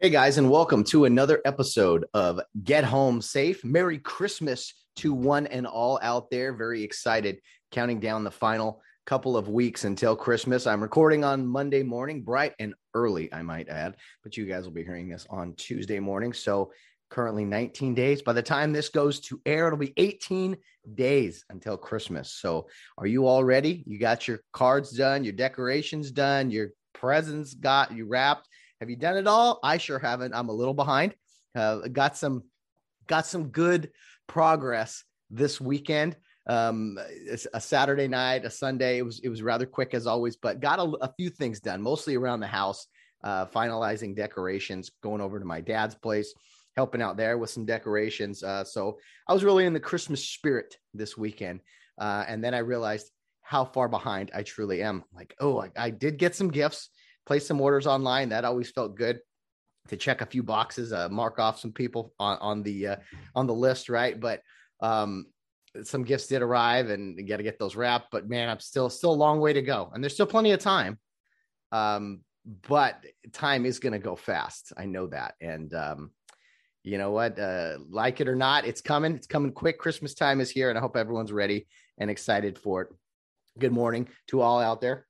Hey guys, and welcome to another episode of Get Home Safe. Merry Christmas to one and all out there. Very excited, counting down the final couple of weeks until Christmas. I'm recording on Monday morning, bright and early, I might add, but you guys will be hearing this on Tuesday morning. So currently 19 days. By the time this goes to air, it'll be 18 days until Christmas. So, are you all ready? You got your cards done, your decorations done, your presents got you wrapped. Have you done it all? I sure haven't. I'm a little behind. Uh, got some got some good progress this weekend. Um, a Saturday night, a Sunday. It was it was rather quick as always, but got a, a few things done, mostly around the house. Uh, finalizing decorations, going over to my dad's place helping out there with some decorations. Uh, so I was really in the Christmas spirit this weekend. Uh, and then I realized how far behind I truly am. Like, oh, I, I, did get some gifts, place some orders online. That always felt good to check a few boxes, uh, mark off some people on, on the uh, on the list, right? But um, some gifts did arrive, and got to get those wrapped. But man, I'm still still a long way to go, and there's still plenty of time. Um, but time is going to go fast. I know that, and um, you know what? Uh, like it or not, it's coming. It's coming quick. Christmas time is here, and I hope everyone's ready and excited for it. Good morning to all out there.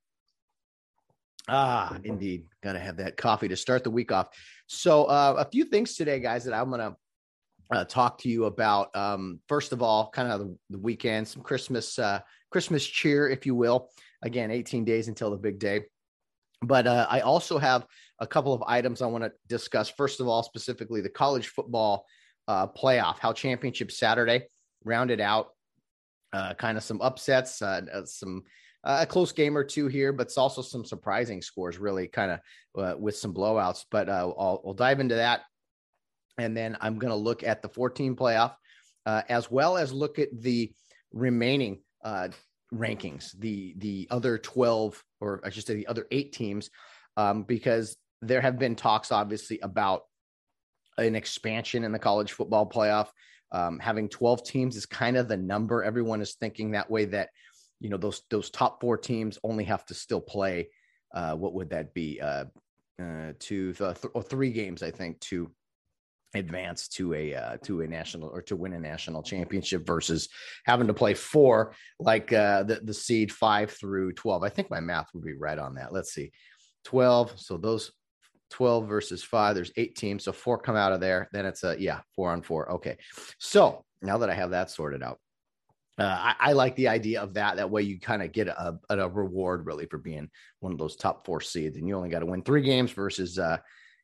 Ah, indeed. Got to have that coffee to start the week off. So, uh, a few things today, guys, that I'm going to uh, talk to you about. Um, first of all, kind of the, the weekend, some Christmas, uh, Christmas cheer, if you will. Again, 18 days until the big day. But uh, I also have a couple of items I want to discuss. First of all, specifically the college football uh, playoff, how championship Saturday rounded out, uh, kind of some upsets, some uh, a close game or two here, but it's also some surprising scores, really kind of with some blowouts. But I'll, I'll dive into that, and then I'm going to look at the 14 playoff as well as look at the remaining rankings, the the other 12 or I should say the other eight teams, um, because there have been talks obviously about an expansion in the college football playoff. Um, having 12 teams is kind of the number. Everyone is thinking that way that you know those those top four teams only have to still play. Uh, what would that be? Uh, uh, two th- or three games, I think, to advance to a uh, to a national or to win a national championship versus having to play four like uh, the the seed five through twelve. I think my math would be right on that. Let's see, twelve. So those 12 versus five. There's eight teams. So four come out of there. Then it's a, yeah, four on four. Okay. So now that I have that sorted out, uh, I, I, like the idea of that. That way you kind of get a, a, reward really for being one of those top four seeds. And you only got to win three games versus, uh,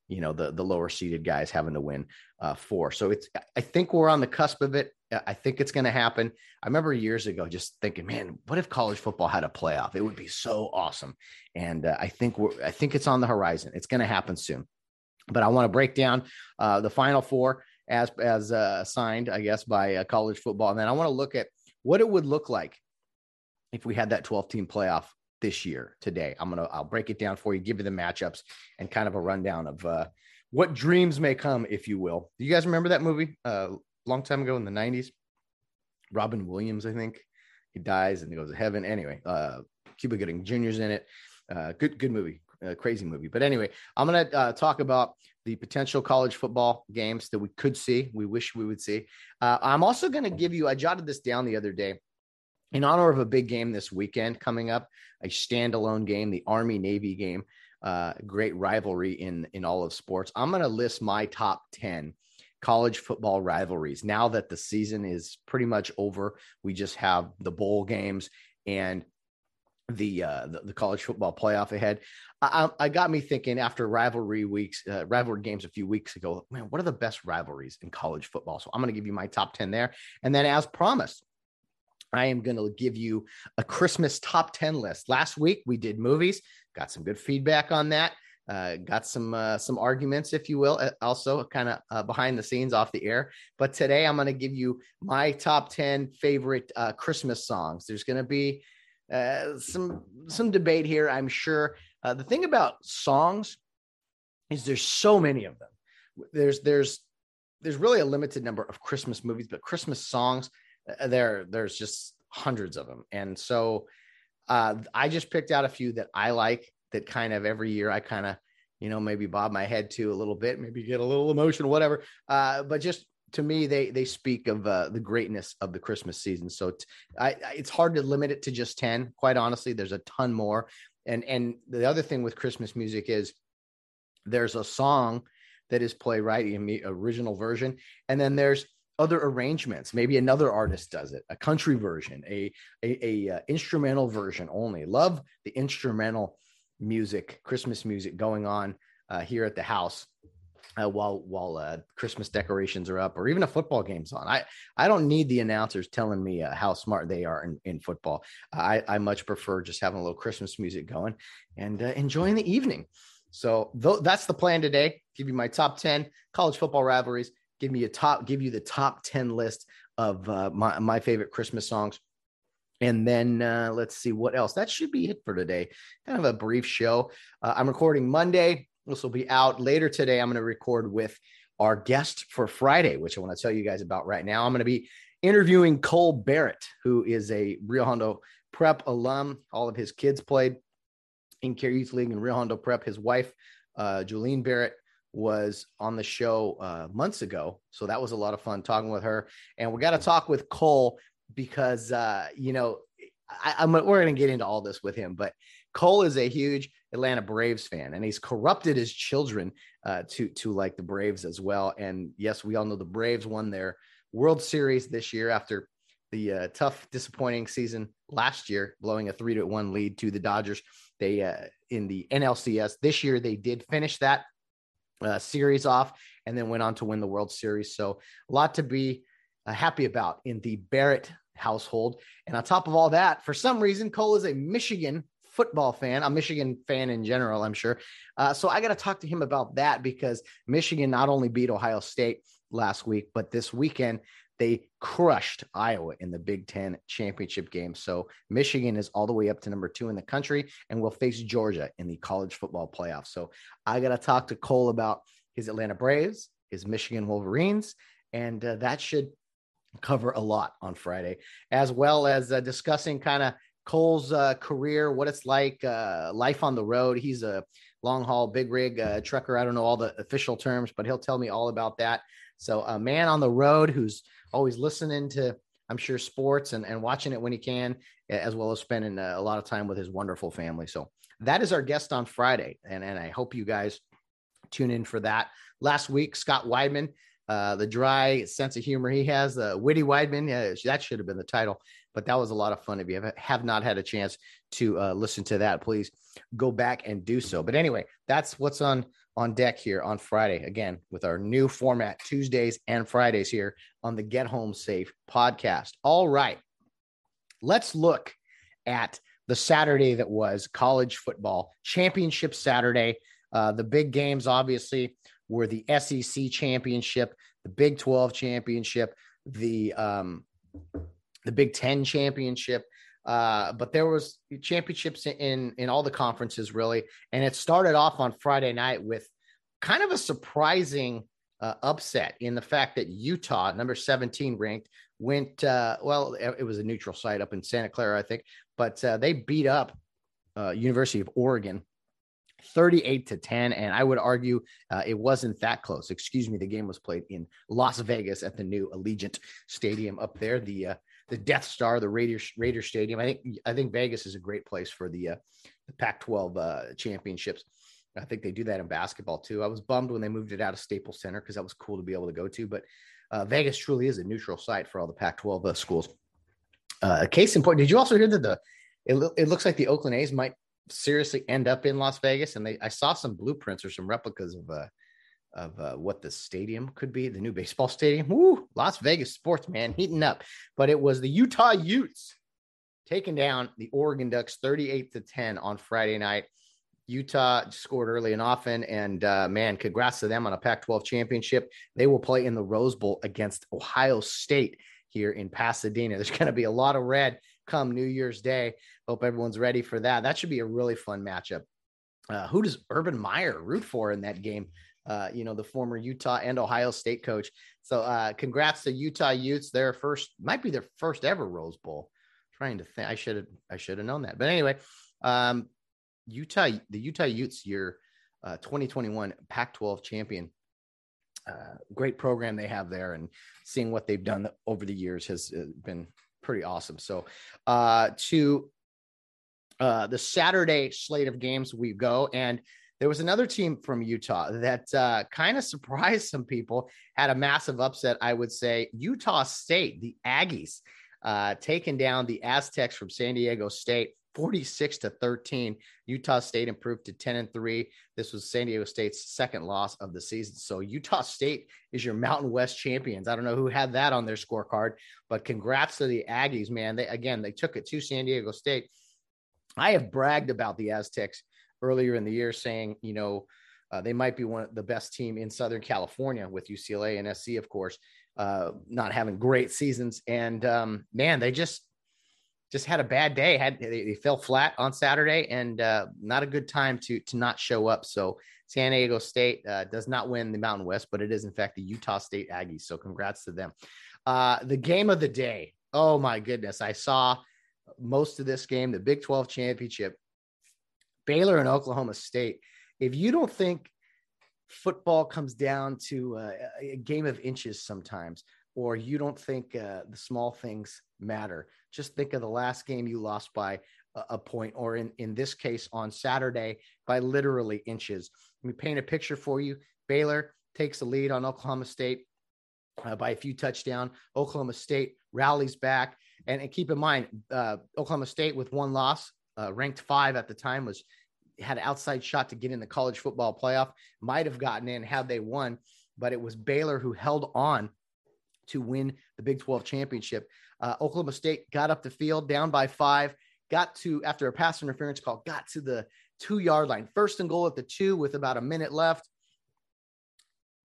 you know the the lower seeded guys having to win uh, four. So it's I think we're on the cusp of it. I think it's going to happen. I remember years ago just thinking, man, what if college football had a playoff? It would be so awesome. And uh, I think we're I think it's on the horizon. It's going to happen soon. But I want to break down uh, the final four as as uh, assigned, I guess, by uh, college football, and then I want to look at what it would look like if we had that 12 team playoff this year today. I'm gonna I'll break it down for you, give you the matchups and kind of a rundown of uh, what dreams may come, if you will. Do you guys remember that movie? Uh, long time ago in the 90s. Robin Williams, I think. He dies and he goes to heaven. Anyway, uh, Cuba Gooding Jr.'s in it. Uh, good, good movie, uh, crazy movie. But anyway, I'm to uh, talk about the potential college football games that we could see. We wish we would see. Uh, I'm also going to give you, I jotted this down the other day in honor of a big game this weekend coming up, a standalone game, the Army Navy game, uh, great rivalry in in all of sports. I'm going to list my top ten college football rivalries now that the season is pretty much over. We just have the bowl games and the uh, the, the, college football playoff ahead. I, I, got me thinking after rivalry weeks, uh, rivalry games a few weeks ago. Man, what are the best rivalries in college football? So I'm going to give you my top ten there, and then as promised, I am going to give you a Christmas top 10 list. Last week we did movies, got some good feedback on that. Uh, got some uh, some arguments, if you will, uh, also kind of uh, behind the scenes off the air. But today I'm going to give you my top ten favorite uh, Christmas songs. There's going to be uh, some some debate here, I'm sure. Uh, the thing about songs is there's so many of them. There's there's there's really a limited number of Christmas movies, but Christmas songs there there's just hundreds of them, and so uh, I just picked out a few that I like that kind of every year I kind of, you know, maybe bob my head to a little bit, maybe get a little emotional, whatever. Uh, but just to me, they they speak of uh, the greatness of the Christmas season. So t- I, it's hard to limit it to just ten. Quite honestly, there's a ton more. And and the other thing with Christmas music is there's a song that is played right in the original version, and then there's other arrangements. Maybe another artist does it, a country version, a a, a uh, instrumental version only. Love the instrumental music, Christmas music going on uh, here at the house uh, while while uh, Christmas decorations are up, or even a football game's on. I I don't need the announcers telling me uh, how smart they are in, in football. I I much prefer just having a little Christmas music going and uh, enjoying the evening. So th- that's the plan today. Give you my top ten college football rivalries. Give me a top. Give you the top ten list of uh, my my favorite Christmas songs. And then uh, let's see what else. That should be it for today. Kind of a brief show. I'm recording Monday. This will be out later today. I'm going to record with our guest for Friday, which I want to tell you guys about right now. I'm going to be interviewing Cole Barrett, who is a Rio Hondo Prep alum. All of his kids played in Care Youth League and Rio Hondo Prep. His wife, uh, Julene Barrett, was on the show uh, months ago. So that was a lot of fun talking with her. And we got to talk with Cole because uh, you know I, am we're going to get into all this with him, but Cole is a huge Atlanta Braves fan, and he's corrupted his children uh, to to like the Braves as well. And yes, we all know the Braves won their World Series this year after the uh, tough, disappointing season last year, blowing a three to one lead to the Dodgers. They uh, in the NLCS this year they did finish that uh, series off and then went on to win the World Series. So a lot to be uh, happy about in the Barrett household. And on top of all that, for some reason, Cole is a Michigan football fan, a Michigan fan in general, I'm sure. Uh, so I got to talk to him about that because Michigan not only beat Ohio State last week, but this weekend they crushed Iowa in the Big Ten championship game. So Michigan is all the way up to number two in the country and will face Georgia in the college football playoffs. So I got to talk to Cole about his Atlanta Braves, his Michigan Wolverines, and uh, that should cover a lot on Friday, as well as uh, discussing kind of Cole's uh, career, what it's like, uh, life on the road. He's a long haul big rig uh, trucker. I don't know all the official terms, but he'll tell me all about that. So, a man on the road who's always listening to, I'm sure, sports and, and watching it when he can, as well as spending uh, a lot of time with his wonderful family. So, that is our guest on Friday. And, and I hope you guys tune in for that. Last week, Scott Weidman uh, the dry sense of humor he has, the witty Weidman. Yeah, that should have been the title, but that was a lot of fun. If you have, have not had a chance to uh, listen to that, please go back and do so. But anyway, that's what's on on deck here on Friday again with our new format Tuesdays and Fridays here on the Get Home Safe podcast. All right, let's look at the Saturday that was college football championship Saturday. Uh, the big games, obviously, were the SEC championship, the Big 12 championship, the um, the Big 10 championship. Uh, but there was championships in in all the conferences really, and it started off on Friday night with kind of a surprising uh, upset in the fact that Utah, number 17 ranked, went uh, well. It was a neutral site up in Santa Clara, I think, but uh, they beat up uh, University of Oregon 38 to 10. And I would argue uh, it wasn't that close. Excuse me. The game was played in Las Vegas at the new Allegiant Stadium up there. The uh, the Death Star, the Raiders Raider Stadium. I think I think Vegas is a great place for the uh, the Pac-12 uh, championships. I think they do that in basketball too. I was bummed when they moved it out of Staples Center because that was cool to be able to go to. But uh, Vegas truly is a neutral site for all the Pac-12 uh, schools. Uh, case in point, did you also hear that the it, it looks like the Oakland A's might seriously end up in Las Vegas. And they, I saw some blueprints or some replicas of uh, of uh, what the stadium could be, the new baseball stadium. Woo, Las Vegas sports, man, heating up. But it was the Utah Utes taking down the Oregon Ducks 38 to 10 on Friday night. Utah scored early and often, and uh, man, congrats to them on a Pac 12 championship. They will play in the Rose Bowl against Ohio State here in Pasadena. There's going to be a lot of red come New Year's Day. Hope everyone's ready for that. That should be a really fun matchup. Uh, who does Urban Meyer root for in that game? Uh, you know, the former Utah and Ohio State coach. So, uh, congrats to Utah Utes. Their first might be their first ever Rose Bowl. trying to think, I should have, I should have known that. But anyway, um, Utah, the Utah Utes, your uh, 2021 Pac-12 champion. Uh, great program they have there, and seeing what they've done over the years has uh, been pretty awesome. So, uh, to uh, the Saturday slate of games we go, and there was another team from Utah that uh, kind of surprised some people, had a massive upset, I would say. Utah State, the Aggies, uh, taking down the Aztecs from San Diego State. 46 to 13. Utah State improved to 10 and 3. This was San Diego State's second loss of the season. So Utah State is your Mountain West champions. I don't know who had that on their scorecard, but congrats to the Aggies, man. They again, they took it to San Diego State. I have bragged about the Aztecs earlier in the year saying, you know, uh, they might be one of the best team in Southern California with UCLA and SC, of course, uh, not having great seasons. And um, man, they just just had a bad day. Had they, they fell flat on Saturday, and uh, not a good time to to not show up. So San Diego State uh, does not win the Mountain West, but it is in fact the Utah State Aggies. So congrats to them. Uh, the game of the day. Oh my goodness, I saw most of this game, the Big 12 championship, Baylor and Oklahoma State. If you don't think football comes down to uh, a game of inches sometimes, or you don't think uh, the small things matter, just think of the last game you lost by a, a point, or in, in this case on Saturday by literally inches. Let me paint a picture for you. Baylor takes the lead on Oklahoma State uh, by a few touchdown. Oklahoma State rallies back. And, and keep in mind, uh, Oklahoma State with one loss, uh, ranked five at the time, was had an outside shot to get in the college football playoff. Might have gotten in had they won, but it was Baylor who held on to win the Big 12 championship. Uh, Oklahoma State got up the field down by five, got to, after a pass interference call, got to the two yard line. First and goal at the two with about a minute left.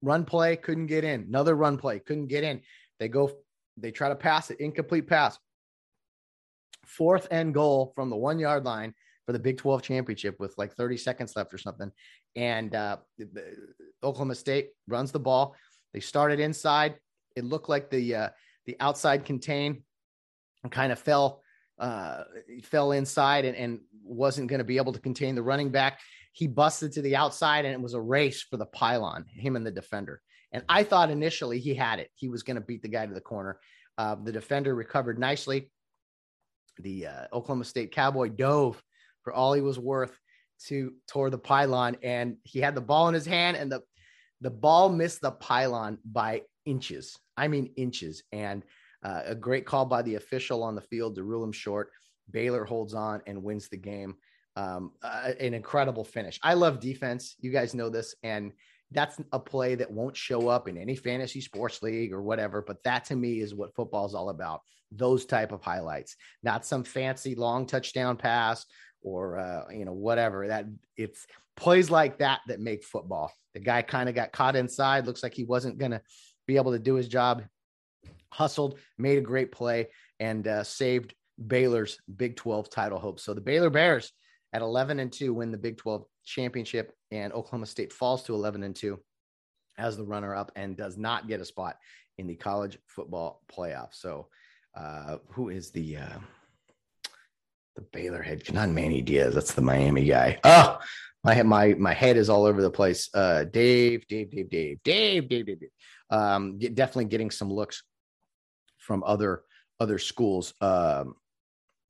Run play, couldn't get in. Another run play, couldn't get in. They go, they try to pass it, incomplete pass. Fourth and goal from the one yard line for the Big 12 championship with like 30 seconds left or something. And uh, Oklahoma State runs the ball. They started inside. It looked like the uh, the outside contain kind of fell uh, fell inside and, and wasn't going to be able to contain the running back. He busted to the outside and it was a race for the pylon, him and the defender. And I thought initially he had it. He was going to beat the guy to the corner. Uh, the defender recovered nicely. The uh, Oklahoma State Cowboy dove for all he was worth to toward the pylon, and he had the ball in his hand, and the the ball missed the pylon by inches. I mean inches. And uh, a great call by the official on the field to rule him short. Baylor holds on and wins the game. Um, uh, an incredible finish. I love defense. You guys know this, and that's a play that won't show up in any fantasy sports league or whatever. But that to me is what football is all about. Those type of highlights, not some fancy long touchdown pass or uh, you know whatever. That it's plays like that that make football. The guy kind of got caught inside. Looks like he wasn't gonna be able to do his job. Hustled, made a great play, and uh, saved Baylor's Big 12 title hopes. So the Baylor Bears at 11 and 2 win the Big 12 championship, and Oklahoma State falls to 11 and 2 as the runner up and does not get a spot in the college football playoff. So, uh, who is the uh, the Baylor head? Not Manny Diaz. That's the Miami guy. Oh, my my my head is all over the place. Uh, Dave, Dave, Dave, Dave, Dave, Dave, Dave. Dave. Um, get, definitely getting some looks from other other schools. Um,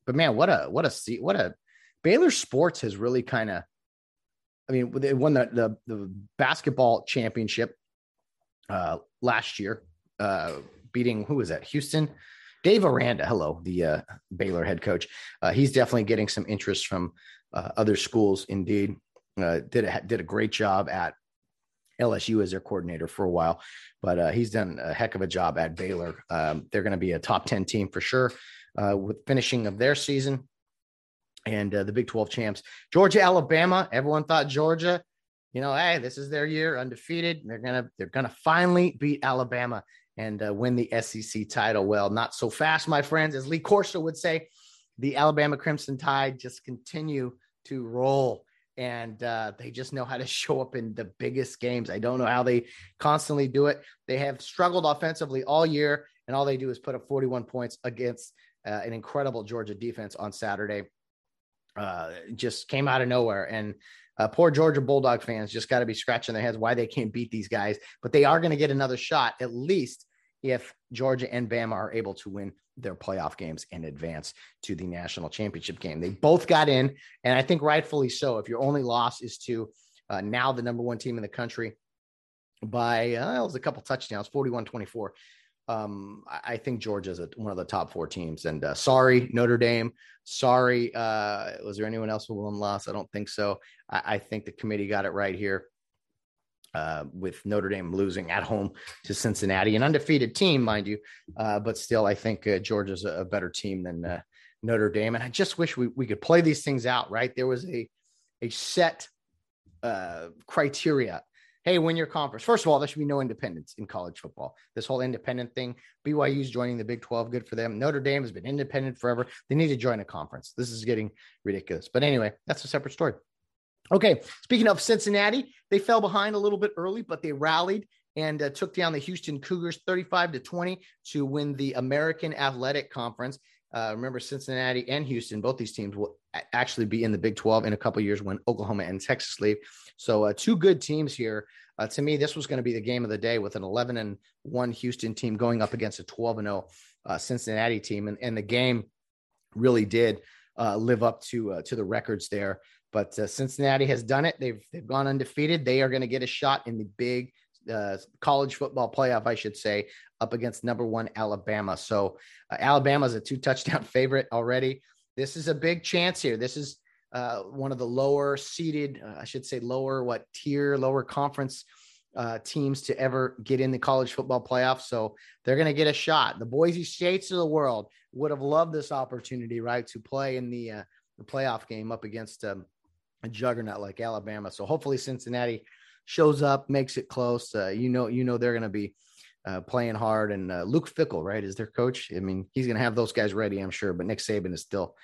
but man, what a what a what a Baylor sports has really kind of. I mean, they won the the, the basketball championship uh, last year, uh, beating who was that? Houston. Dave Aranda, hello, the uh, Baylor head coach. Uh, he's definitely getting some interest from uh, other schools. Indeed, uh, did a, did a great job at LSU as their coordinator for a while, but he's done a heck of a job at Baylor. Um, they're going to be a top 10 team for sure with finishing of their season and uh, the Big 12 champs. Georgia, Alabama. Everyone thought Georgia, you know, hey, this is their year, undefeated. They're gonna they're gonna finally beat Alabama and uh, win the SEC title. Well, not so fast, my friends, as Lee Corso would say. The Alabama Crimson Tide just continue to roll and uh, they just know how to show up in the biggest games. I don't know how they constantly do it. They have struggled offensively all year, and all they do is put up 41 points against uh, an incredible Georgia defense on Saturday. Uh, just came out of nowhere. And uh, poor Georgia Bulldog fans just got to be scratching their heads why they can't beat these guys. But they are going to get another shot, at least if Georgia and Bama are able to win their playoff games and advance to the national championship game. They both got in, and I think rightfully so. If your only loss is to uh, now the number one team in the country by, uh, it was a couple touchdowns, 41 24 um, I think Georgia's a, one of the top four teams. And uh, sorry, Notre Dame. Sorry, uh, was there anyone else with one loss? I don't think so. I, I, think the committee got it right here uh, with Notre Dame losing at home to Cincinnati, an undefeated team, mind you. Uh, but still, I think uh, Georgia's a, a, better team than uh, Notre Dame. And I just wish we, we could play these things out, right? There was a, a set criteria hey, win your conference. First of all, there should be no independence in college football. This whole independent thing, BYU's joining the Big 12, good for them. Notre Dame has been independent forever. They need to join a conference. This is getting ridiculous. But anyway, that's a separate story. Okay, speaking of Cincinnati, they fell behind a little bit early, but they rallied and uh, took down the Houston Cougars 35 to 20 to win the American Athletic Conference. Uh, remember, Cincinnati and Houston, both these teams will actually be in the Big 12 in a couple years when Oklahoma and Texas leave. So, uh, two good teams here. Uh, to me, this was going to be the game of the day with an 11 and 1 Houston team going up against a 12 and 0 uh, Cincinnati team. And, and the game really did uh, live up to uh, to the records there. But Cincinnati has done it. They've, they've gone undefeated. They are going to get a shot in the big uh, college football playoff, I should say, up against number one Alabama. So uh, Alabama is a two touchdown favorite already. This is a big chance here. This is uh, one of the lower seeded, uh, I should say, lower what tier, lower conference uh, teams to ever get in the college football playoff. So they're going to get a shot. The Boise States of the world would have loved this opportunity, right, to play in the, uh, the playoff game up against um, a juggernaut like Alabama. So hopefully Cincinnati shows up, makes it close. Uh, you know, you know they're going to be uh, playing hard. And uh, Luke Fickell, right, is their coach. I mean, he's going to have those guys ready, I'm sure. But Nick Saban is still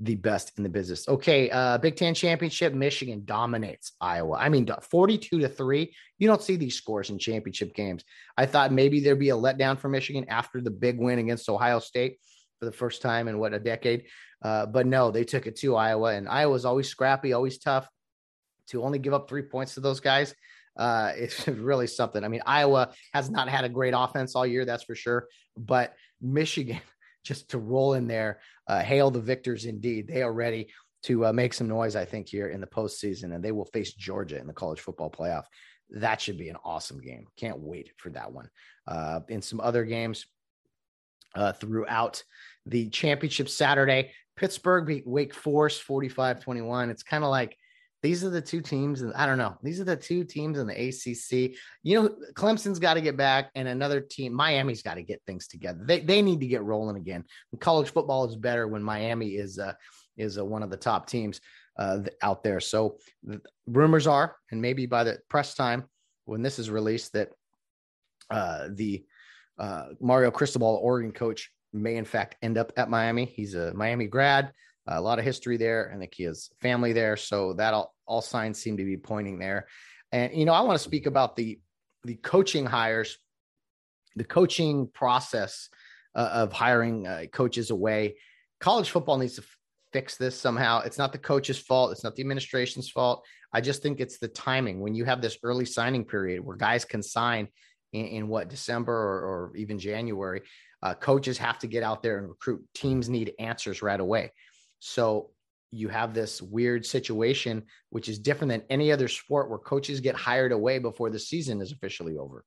the best in the business. Okay, uh, Big Ten championship, Michigan dominates Iowa. I mean, 42 to three. You don't see these scores in championship games. I thought maybe there'd be a letdown for Michigan after the big win against Ohio State for the first time in what a decade. Uh, but no, they took it to Iowa, and Iowa's always scrappy, always tough. To only give up three points to those guys, uh, it's really something. I mean, Iowa has not had a great offense all year, that's for sure. But Michigan, just to roll in there, uh, hail the victors indeed. They are ready to uh, make some noise, I think, here in the postseason, and they will face Georgia in the college football playoff. That should be an awesome game. Can't wait for that one. Uh, in some other games uh, throughout the championship Saturday, Pittsburgh beat Wake Forest 45 21. It's kind of like these are the two teams, and I don't know. These are the two teams in the ACC. You know, Clemson's got to get back, and another team, Miami's got to get things together. They they need to get rolling again. college football is better when Miami is uh, is uh, one of the top teams uh, out there. So the rumors are, and maybe by the press time when this is released, that uh, the uh, Mario Cristobal, Oregon coach, may in fact end up at Miami. He's a Miami grad a lot of history there. and the he has family there. So that all, all signs seem to be pointing there. And, you know, I want to speak about the, the coaching hires, the coaching process uh, of hiring uh, coaches away. College football needs to f- fix this somehow. It's not the coach's fault. It's not the administration's fault. I just think it's the timing when you have this early signing period where guys can sign in, in what December or, or even January. Uh, coaches have to get out there and recruit. Teams need answers right away. So you have this weird situation, which is different than any other sport where coaches get hired away before the season is officially over.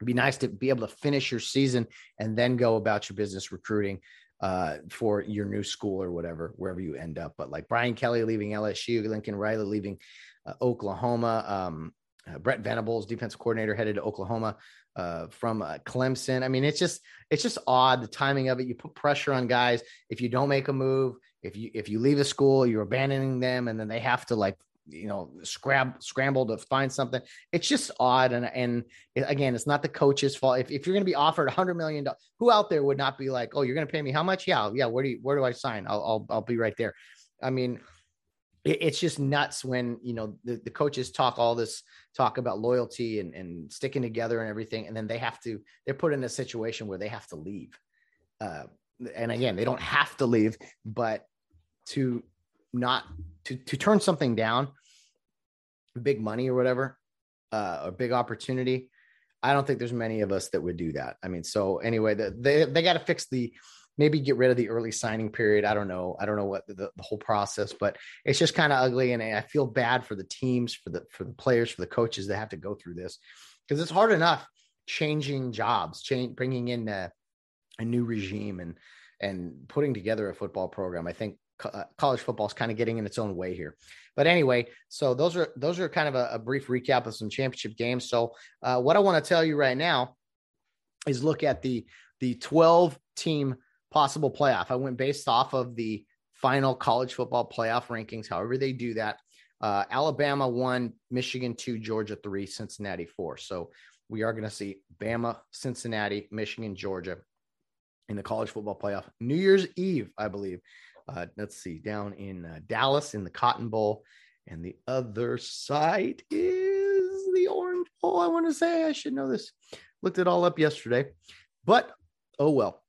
It'd be nice to be able to finish your season and then go about your business recruiting uh, for your new school or whatever, wherever you end up. But like Brian Kelly leaving LSU, Lincoln Riley leaving uh, Oklahoma, um, uh, Brent Venables, defensive coordinator, headed to Oklahoma uh, from uh, Clemson. I mean, it's just it's just odd the timing of it. You put pressure on guys if you don't make a move. If you if you leave a school, you're abandoning them, and then they have to like you know scrab scramble to find something it's just odd and and again it's not the coach's fault if, if you're going to be offered a hundred million dollars who out there would not be like oh you're going to pay me how much yeah yeah where do you where do i sign i'll i'll, I'll be right there i mean it's just nuts when you know the, the coaches talk all this talk about loyalty and, and sticking together and everything and then they have to they're put in a situation where they have to leave. Uh, and again they don't have to leave but to not to to turn something down big money or whatever uh, a big opportunity i don't think there's many of us that would do that. I mean so anyway the, they they got to fix the maybe get rid of the early signing period. I don't know. I don't know what the, the whole process, but it's just kind of ugly. And I feel bad for the teams, for the for the players, for the coaches that have to go through this because it's hard enough changing jobs, change bringing in a, a new regime and and putting together a football program. I think uh, college football is kind of getting in its own way here. But anyway, so those are those are kind of a, a brief recap of some championship games. So uh, what I want to tell you right now is look at the the 12 team possible playoff. I went based off of the final college football playoff rankings, however they do that. Uh, Alabama one, Michigan two, Georgia three, Cincinnati four. So we are going to see Bama, Cincinnati, Michigan, Georgia in the college football playoff. New Year's Eve, I believe. Uh, let's see, down in uh, Dallas in the Cotton Bowl. And the other side is the Orange Bowl. I want to say I should know this. Looked it all up yesterday, but oh well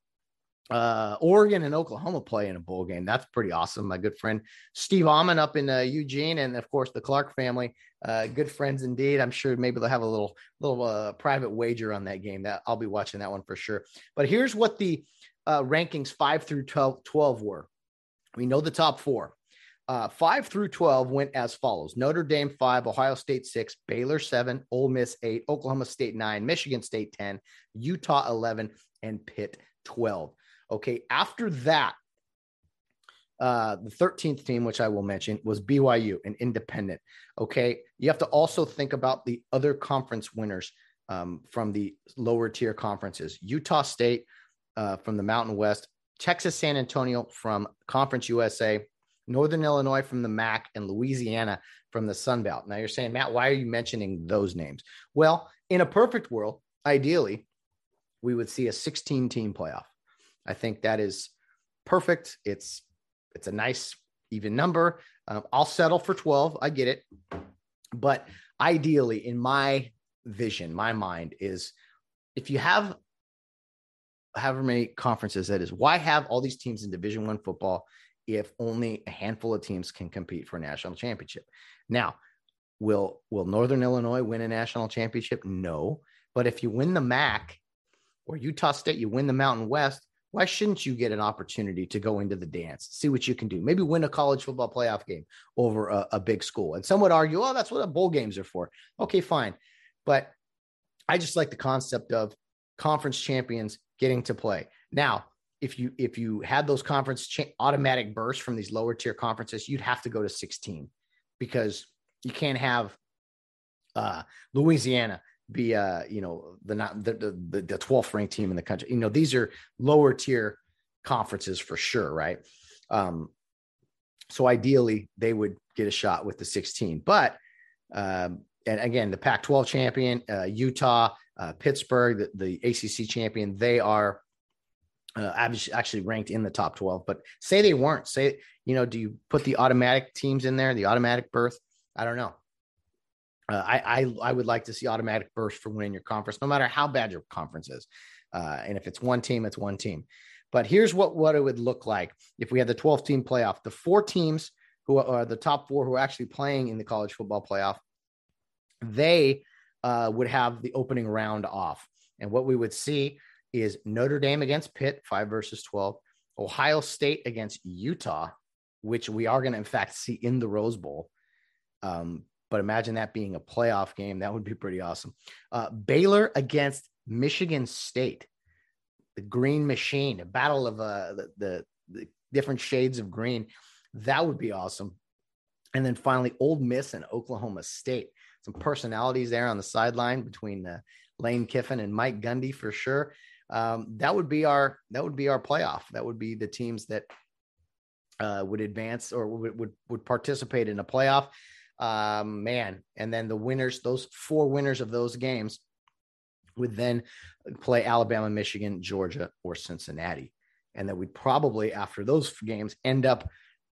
uh, Oregon and Oklahoma play in a bowl game. That's pretty awesome. My good friend Steve Almond up in uh, Eugene, and of course the Clark family, uh, good friends indeed. I'm sure maybe they'll have a little little uh, private wager on that game. That I'll be watching that one for sure. But here's what the uh, rankings five through 12, 12 were. We know the top four. Uh, five through 12 went as follows Notre Dame five, Ohio State six, Baylor seven, Ole Miss eight, Oklahoma State nine, Michigan State 10, Utah 11, and Pitt 12. Okay. After that, uh, the 13th team, which I will mention, was BYU, an independent. Okay. You have to also think about the other conference winners um, from the lower tier conferences Utah State uh, from the Mountain West, Texas San Antonio from Conference USA, Northern Illinois from the MAC, and Louisiana from the Sun Belt. Now you're saying, Matt, why are you mentioning those names? Well, in a perfect world, ideally, we would see a 16 team playoff. I think that is perfect. It's it's a nice even number. Um, I'll settle for 12. I get it. But ideally, in my vision, my mind is if you have however many conferences that is, why have all these teams in Division One football if only a handful of teams can compete for a national championship? Now, will will Northern Illinois win a national championship? No. But if you win the MAC or Utah State, you win the Mountain West, why shouldn't you get an opportunity to go into the dance, see what you can do? Maybe win a college football playoff game over a, a, big school. And some would argue, oh, that's what bowl games are for. Okay, fine. But I just like the concept of conference champions getting to play. Now, if you if you had those conference cha- automatic bursts from these lower tier conferences, you'd have to go to 16 because you can't have uh, Louisiana be uh you know the not the the, the 12th ranked team in the country. You know these are lower tier conferences for sure right? Um so ideally they would get a shot with the 16 but um and again the pac 12 champion uh, utah uh, pittsburgh the, the acc champion they are uh, actually ranked in the top 12 but say they weren't say you know do you put the automatic teams in there the automatic berth? I don't know uh, I, I, I would like to see automatic burst for winning your conference, no matter how bad your conference is. Uh, and if it's one team, it's one team. But here's what what it would look like if we had the 12 team playoff. The four teams who are the top four who are actually playing in the college football playoff, they uh, would have the opening round off. And what we would see is Notre Dame against Pitt, five versus 12, Ohio State against Utah, which we are going to, in fact, see in the Rose Bowl. Um, but imagine that being a playoff game. That would be pretty awesome. Uh, Baylor against Michigan State, the green machine, a battle of uh, the, the, the different shades of green. That would be awesome. And then finally, Ole Miss and Oklahoma State. some personalities there on the sideline between uh, Lane Kiffin and Mike Gundy for sure. Um, that would be our that would be our playoff. That would be the teams that uh, would advance or would, would would participate in a playoff. Um, man, and then the winners, those four winners of those games, would then play Alabama, Michigan, Georgia, or Cincinnati, and then we'd probably after those games end up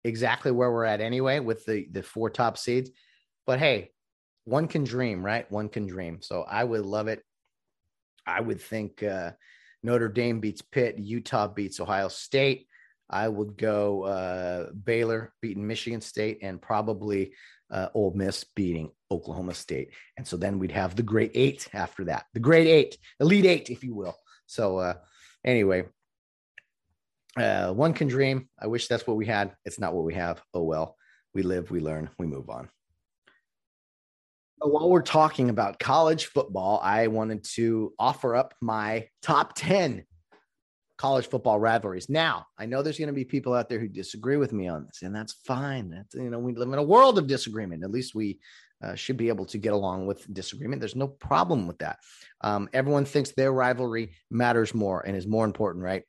exactly where we're at anyway with the the four top seeds. But hey, one can dream, right? One can dream. So I would love it. I would think uh, Notre Dame beats Pitt, Utah beats Ohio State. I would go uh, Baylor beating Michigan State and probably uh, Ole Miss beating Oklahoma State. And so then we'd have the great eight after that, the great eight, elite eight, if you will. So uh, anyway, uh, one can dream. I wish that's what we had. It's not what we have. Oh well. We live, we learn, we move on. While we're talking about college football, I wanted to offer up my top 10 college football rivalries. Now, I know there's going to be people out there who disagree with me on this, and that's fine. That's, you know, we live in a world of disagreement. At least we uh, should be able to get along with disagreement. There's no problem with that. Um, everyone thinks their rivalry matters more and is more important, right?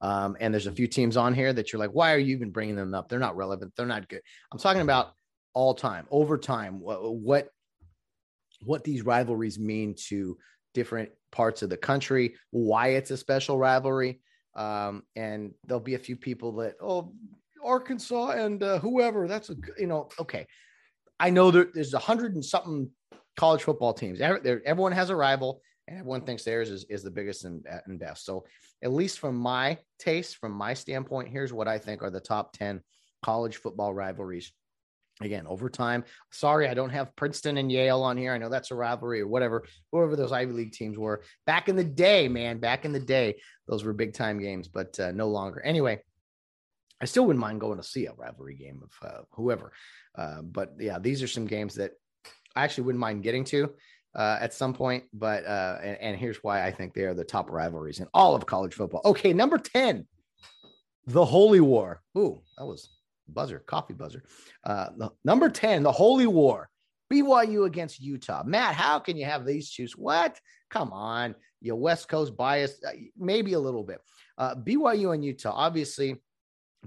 Um, and there's a few teams on here that you're like, why are you even bringing them up? They're not relevant. They're not good. I'm talking about all time, over time. What what what these rivalries mean to different parts of the country, why it's a special rivalry. Um, and there'll be a few people that, oh, Arkansas and uh, whoever, that's a, you know, okay. I know there, there's a hundred and something college football teams. Everyone has a rival and everyone thinks theirs is, is the biggest and, and best. So at least from my taste, from my standpoint, here's what I think are the top 10 college football rivalries again overtime. Sorry i don't have princeton and yale on here. I know that's a rivalry or whatever whoever those ivy league teams were back in the day man back in the day those were big time games but uh, no longer. Anyway i still wouldn't mind going to see a rivalry game of uh, whoever. Uh, but yeah these are some games that i actually wouldn't mind getting to uh, at some point but uh, and, and here's why i think they are the top rivalries in all of college football. Okay number 10 the holy war. Ooh that was buzzer, coffee buzzer. Uh, number 10, the Holy War, BYU against Utah. Matt, how can you have these choose? What? Come on. Your West Coast bias, uh, maybe a little bit. Uh, BYU and Utah, obviously,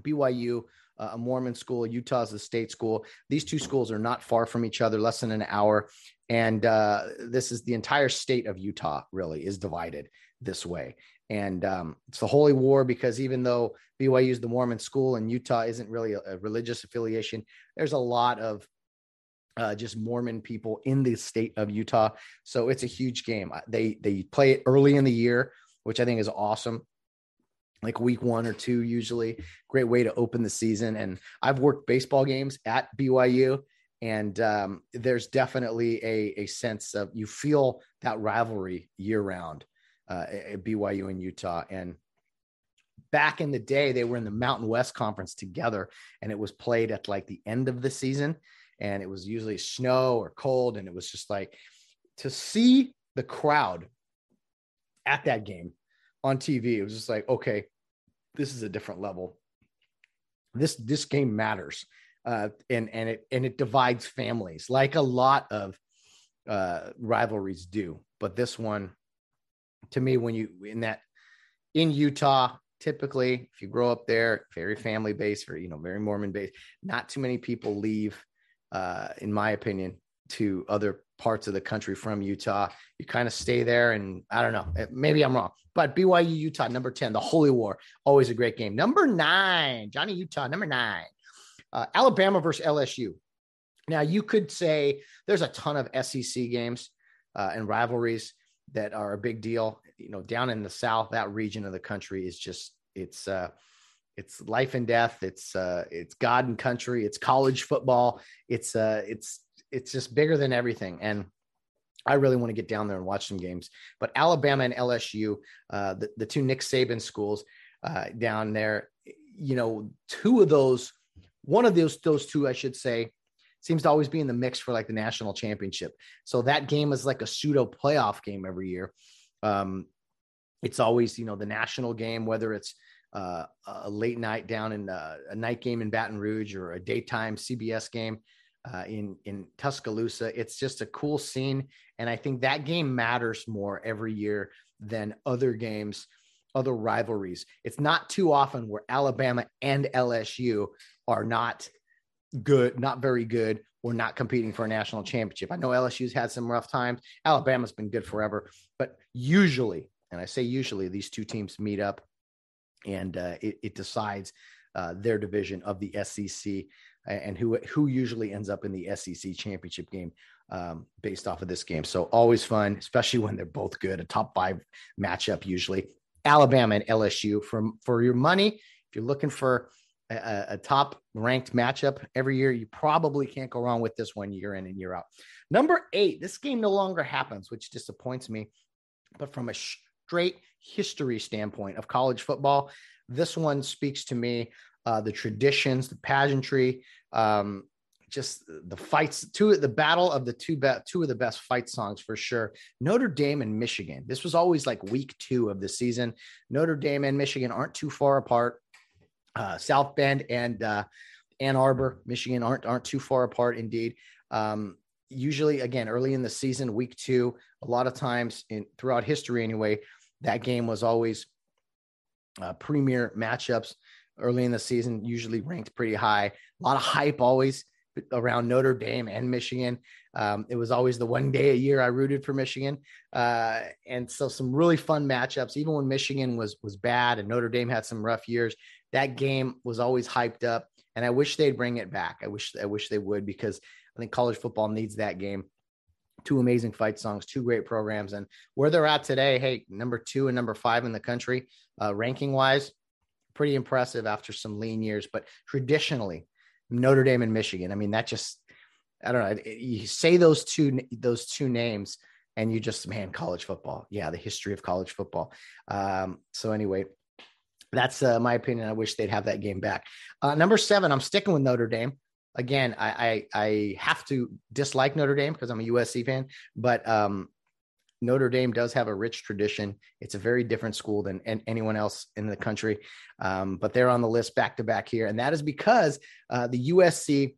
BYU, uh, a Mormon school, Utah's a state school. These two schools are not far from each other, less than an hour. And uh, this is the entire state of Utah, really, is divided this way. And um, it's the Holy War because even though BYU is the Mormon school and Utah isn't really a, a religious affiliation, there's a lot of uh, just Mormon people in the state of Utah. So it's a huge game. They they play it early in the year, which I think is awesome. Like week one or two, usually great way to open the season. And I've worked baseball games at BYU, and um, there's definitely a a sense of you feel that rivalry year round uh, at BYU and Utah. And back in the day, they were in the Mountain West Conference together, and it was played at like the end of the season. And it was usually snow or cold. And it was just like to see the crowd at that game on TV, it was just like, okay, this is a different level. This this game matters. Uh, and and it and it divides families like a lot of uh, rivalries do. But this one to me when you in that in Utah, typically if you grow up there, very family based, very you know very Mormon based, not too many people leave, uh, in my opinion, to other parts of the country from Utah. You kind of stay there, and I don't know, eh, maybe I'm wrong, but BYU Utah number ten, the Holy War, always a great game. Number nine, Johnny Utah, number nine, uh, Alabama versus LSU. Now you could say there's a ton of SEC games uh, and rivalries that are a big deal. You know, down in the South, that region of the country is just it's uh, it's life and death. It's uh, it's God and country. It's college football. It's uh, it's it's just bigger than everything. And I really want to get down there and watch some games. But Alabama and LSU, uh, the, the two Nick Saban schools uh, down there, you know, two of those, one of those, those two, I should say, seems to always be in the mix for like the national championship. So that game is like a pseudo playoff game every year. Um, it's always, you know, the national game, whether it's uh, a late night down in uh, a night game in Baton Rouge or a daytime CBS game. uh, in in Tuscaloosa. It's just a cool scene, and I think that game matters more every year than other games, other rivalries. It's not too often where Alabama and LSU are not good, not very good, or not competing for a national championship. I know LSU's had some rough times. Alabama's been good forever, but usually, and I say usually, these two teams meet up and uh, it, it, decides uh, their division of the SEC and who who usually ends up in the SEC championship game um, based off of this game. So always fun, especially when they're both good. A top five matchup usually. Alabama and LSU for for your money. If you're looking for a, a, top ranked matchup every year, you probably can't go wrong with this one year in and year out. Number eight, this game no longer happens, which disappoints me. But from a straight history standpoint of college football, this one speaks to me. Uh, the traditions, the pageantry, um, just the fights. Two, the battle of the two, be- two of the best fight songs for sure. Notre Dame and Michigan. This was always like week two of the season. Notre Dame and Michigan aren't too far apart. Uh, South Bend and uh, Ann Arbor, Michigan aren't aren't too far apart indeed. Um, usually, again, early in the season, week two, a lot of times in throughout history anyway, that game was always uh, premier matchups early in the season, usually ranked pretty high. A lot of hype always around Notre Dame and Michigan. Um, it was always the one day a year I rooted for Michigan, uh, and so some really fun matchups. Even when Michigan was was bad and Notre Dame had some rough years, that game was always hyped up. And I wish they'd bring it back. I wish I wish they would because I think college football needs that game two amazing fight songs, two great programs, and where they're at today. Hey, number two and number five in the country, uh, ranking wise, pretty impressive after some lean years. But traditionally, Notre Dame and Michigan. I mean, that just I don't know. You say those two those two names, and you just man, college football. Yeah, the history of college football. Um, so anyway. That's uh, my opinion. I wish they'd have that game back. Uh, number seven, I'm sticking with Notre Dame again, I, I, I have to dislike Notre Dame because I'm a USC fan, but um, Notre Dame does have a rich tradition. It's a very different school than anyone else in the country, um, but they're on the list back to back here, and that is because uh, the USC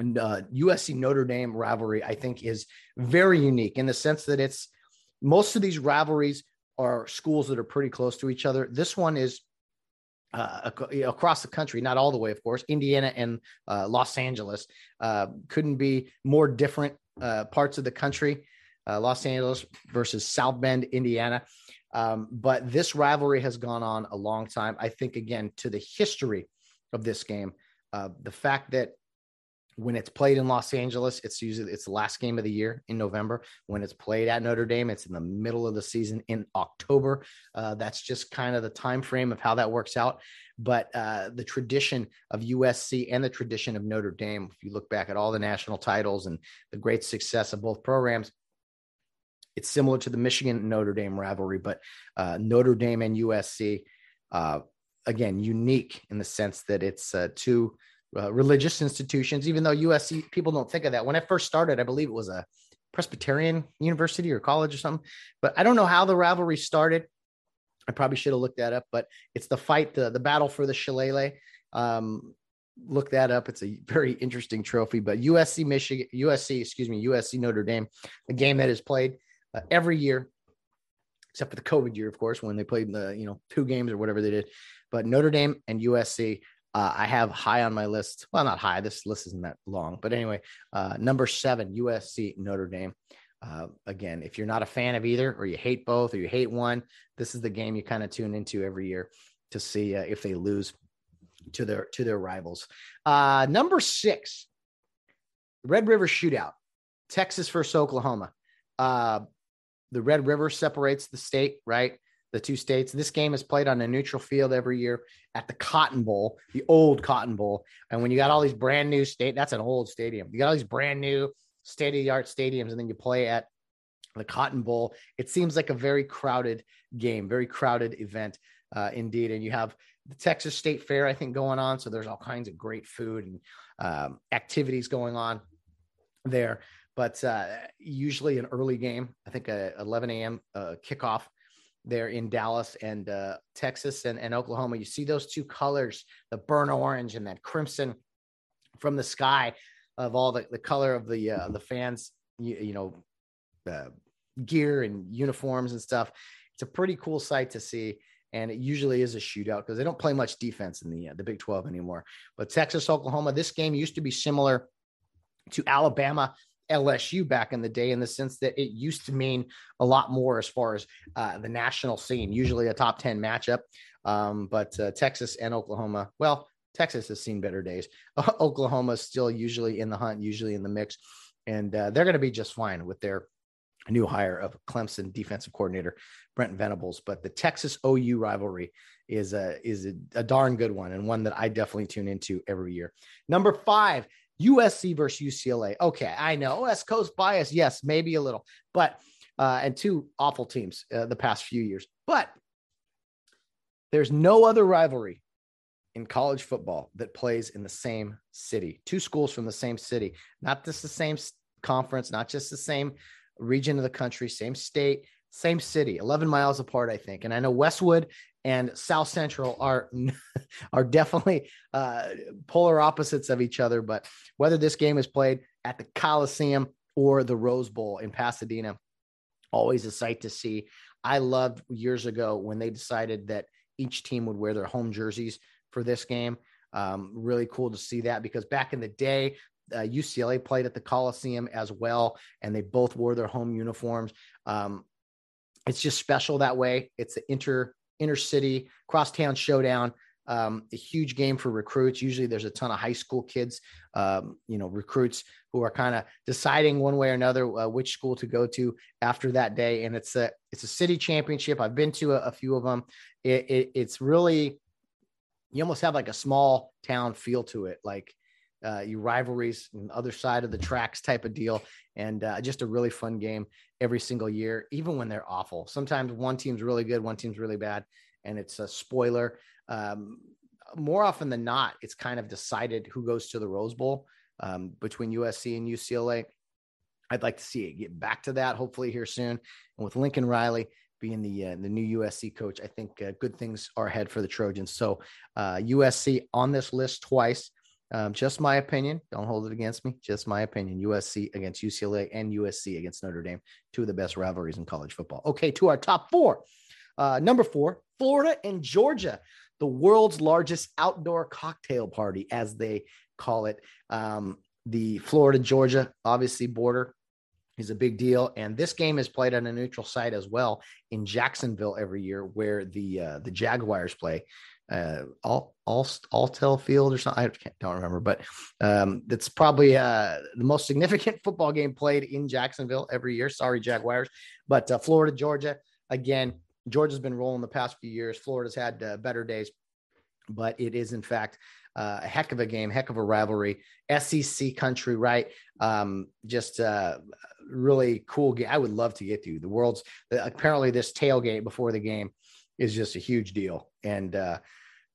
uh, USC Notre Dame rivalry I think is very unique in the sense that it's most of these rivalries are schools that are pretty close to each other. This one is uh, across the country, not all the way, of course. Indiana and uh, Los Angeles uh, couldn't be more different uh, parts of the country. Uh, Los Angeles versus South Bend, Indiana. Um, but this rivalry has gone on a long time. I think, again, to the history of this game, uh, the fact that when it's played in Los Angeles, it's usually it's the last game of the year in November. When it's played at Notre Dame, it's in the middle of the season in October. Uh, that's just kind of the time frame of how that works out. But uh, the tradition of USC and the tradition of Notre Dame, if you look back at all the national titles and the great success of both programs, it's similar to the Michigan Notre Dame rivalry, but uh, Notre Dame and USC, uh, again, unique in the sense that it's uh, two uh, religious institutions, even though USC people don't think of that. When I first started, I believe it was a Presbyterian university or college or something, but I don't know how the rivalry started. I probably should have looked that up, but it's the fight, the, the battle for the shillelagh. Um, look that up. It's a very interesting trophy, but USC, Michigan, USC, excuse me, USC Notre Dame, a game that is played uh, every year, except for the COVID year, of course, when they played the, you know, two games or whatever they did. But Notre Dame and USC uh, I have high on my list. Well, not high. This list isn't that long, but anyway, uh, number seven, USC Notre Dame. Uh, again, if you're not a fan of either, or you hate both, or you hate one, this is the game you kind of tune into every year to see uh, if they lose to their to their rivals. Uh, number six, Red River Shootout, Texas versus Oklahoma. Uh, the Red River separates the state, right? The two states. This game is played on a neutral field every year at the Cotton Bowl, the old Cotton Bowl. And when you got all these brand new state, that's an old stadium. You got all these brand new state of the art stadiums, and then you play at the Cotton Bowl. It seems like a very crowded game, very crowded event, uh, indeed. And you have the Texas State Fair, I think, going on. So there's all kinds of great food and um, activities going on there. But uh, usually an early game, I think a 11 a.m. Uh, kickoff there in Dallas and uh, Texas and, and Oklahoma. You see those two colors, the burnt orange and that crimson from the sky. of all the, the color of the uh, the fans, you, you know, uh, gear and uniforms and stuff. It's a pretty cool sight to see. And it usually is a shootout because they don't play much defense in the uh, the Big 12 anymore. But Texas, Oklahoma, this game used to be similar to Alabama LSU back in the day in the sense that it used to mean a lot more as far as uh, the national scene, usually a top 10 matchup. Um, but uh, Texas and Oklahoma, well, Texas has seen better days. Oklahoma is still usually in the hunt, usually in the mix, and uh, they're going to be just fine with their new hire of Clemson defensive coordinator Brent Venables. But the Texas OU rivalry is a is a, a darn good one and one that I definitely tune into every year. Number five, USC versus UCLA. Okay, I know West Coast bias. Yes, maybe a little, but uh, and two awful teams uh, the past few years. But there's no other rivalry in college football that plays in the same city. Two schools from the same city, not just the same conference, not just the same region of the country, same state, same city, 11 miles apart, I think. And I know Westwood and South Central are are definitely uh, polar opposites of each other. But whether this game is played at the Coliseum or the Rose Bowl in Pasadena, always a sight to see. I loved years ago when they decided that each team would wear their home jerseys for this game. Um, really cool to see that because back in the day, uh, UCLA played at the Coliseum as well, and they both wore their home uniforms. Um, it's just special that way. It's the inter intercity crosstown showdown. Um, a huge game for recruits. Usually, there's a ton of high school kids, um, you know, recruits who are kind of deciding one way or another uh, which school to go to after that day. And it's a it's a city championship. I've been to a, a few of them. It, it, it's really you almost have like a small town feel to it, like uh, you rivalries the other side of the tracks type of deal, and uh, just a really fun game every single year, even when they're awful. Sometimes one team's really good, one team's really bad, and it's a spoiler. Um, more often than not, it's kind of decided who goes to the Rose Bowl um, between USC and UCLA. I'd like to see it get back to that hopefully here soon. And with Lincoln Riley, being the uh, the new USC coach, I think uh, good things are ahead for the Trojans. So uh, USC on this list twice. Um, just my opinion. Don't hold it against me. Just my opinion. USC against UCLA and USC against Notre Dame, two of the best rivalries in college football. Okay, to our top four. Uh, number four, Florida and Georgia, the world's largest outdoor cocktail party, as they call it. Um, the Florida Georgia, obviously border is a big deal. And this game is played on a neutral site as well in Jacksonville every year, where the uh, the Jaguars play. Uh, all all Alltel Field or something. I don't remember, but um, probably uh, the most significant football game played in Jacksonville every year. Sorry, Jaguars, but uh, Florida, Georgia. Again, Georgia's been rolling the past few years. Florida's had uh, better days, but it is in fact uh, a heck of a game, heck of a rivalry. SEC country, right? Um, just uh, really cool game. I would love to get to the world's. Apparently, this tailgate before the game is just a huge deal, and uh,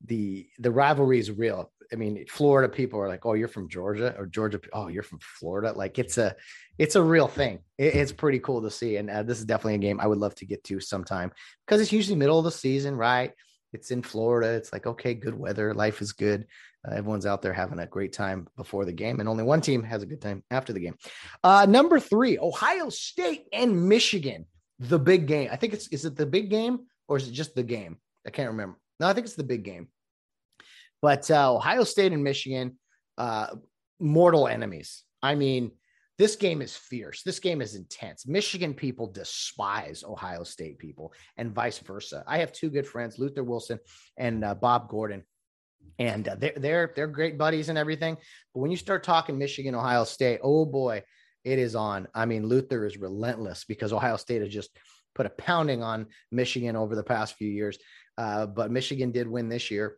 the the rivalry is real. I mean, Florida people are like, "Oh, you're from Georgia," or Georgia, "Oh, you're from Florida." Like it's a it's a real thing. It, it's pretty cool to see, and uh, this is definitely a game I would love to get to sometime because it's usually middle of the season, right? It's in Florida. It's like okay, good weather, life is good. Uh, everyone's out there having a great time before the game, and only one team has a good time after the game. Uh, number three, Ohio State and Michigan, the big game. I think it's is it the big game or is it just the game? I can't remember. No, I think it's the big game. But uh, Ohio State and Michigan, uh, mortal enemies. I mean, this game is fierce. This game is intense. Michigan people despise Ohio State people, and vice versa. I have two good friends, Luther Wilson and uh, Bob Gordon and uh, they're they're they're great buddies and everything. But when you start talking Michigan, Ohio State, oh boy, it is on. I mean, Luther is relentless because Ohio State has just put a pounding on Michigan over the past few years. Uh, but Michigan did win this year.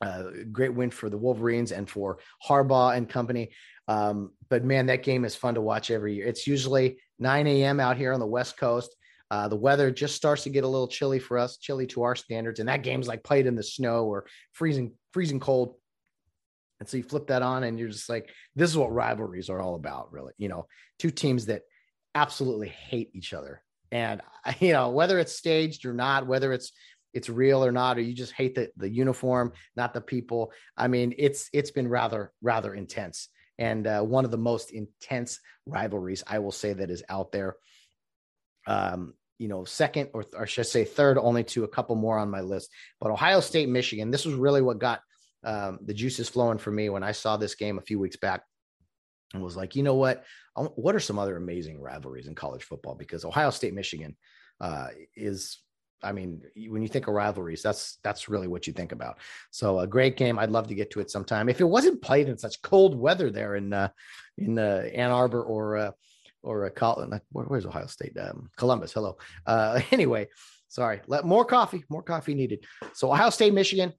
Uh, great win for the Wolverines and for Harbaugh and company. Um, but man, that game is fun to watch every year. It's usually 9 a.m. out here on the West Coast. Uh, the weather just starts to get a little chilly for us, chilly to our standards, and that game's like played in the snow or freezing, freezing cold. And so you flip that on, and you're just like, this is what rivalries are all about, really. You know, two teams that absolutely hate each other, and you know whether it's staged or not, whether it's it's real or not, or you just hate the the uniform, not the people. I mean, it's it's been rather rather intense and uh, one of the most intense rivalries I will say that is out there. Um, you know, second or, or should I say third, only to a couple more on my list. But Ohio State, Michigan, this was really what got um, the juices flowing for me when I saw this game a few weeks back and was like, you know what? What are some other amazing rivalries in college football? Because Ohio State, Michigan uh, is, I mean, when you think of rivalries, that's that's really what you think about. So a great game. I'd love to get to it sometime. If it wasn't played in such cold weather there in uh, in uh, Ann Arbor or uh, or a Colin, where, where's Ohio State? Um, Columbus. Hello. Uh, anyway, sorry. Let more coffee. More coffee needed. So Ohio State, Michigan.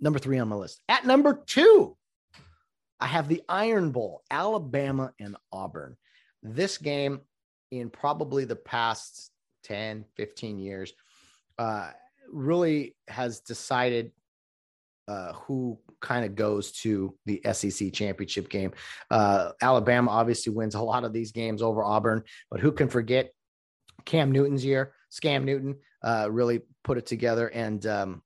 Number three on my list. At number two, I have the Iron Bowl, Alabama and Auburn. This game, in probably the past 10, 15 years, uh, really has decided uh, who kind of goes to the SEC championship game. Uh, Alabama obviously wins a lot of these games over Auburn, but who can forget Cam Newton's year? Scam Newton uh, really put it together and um,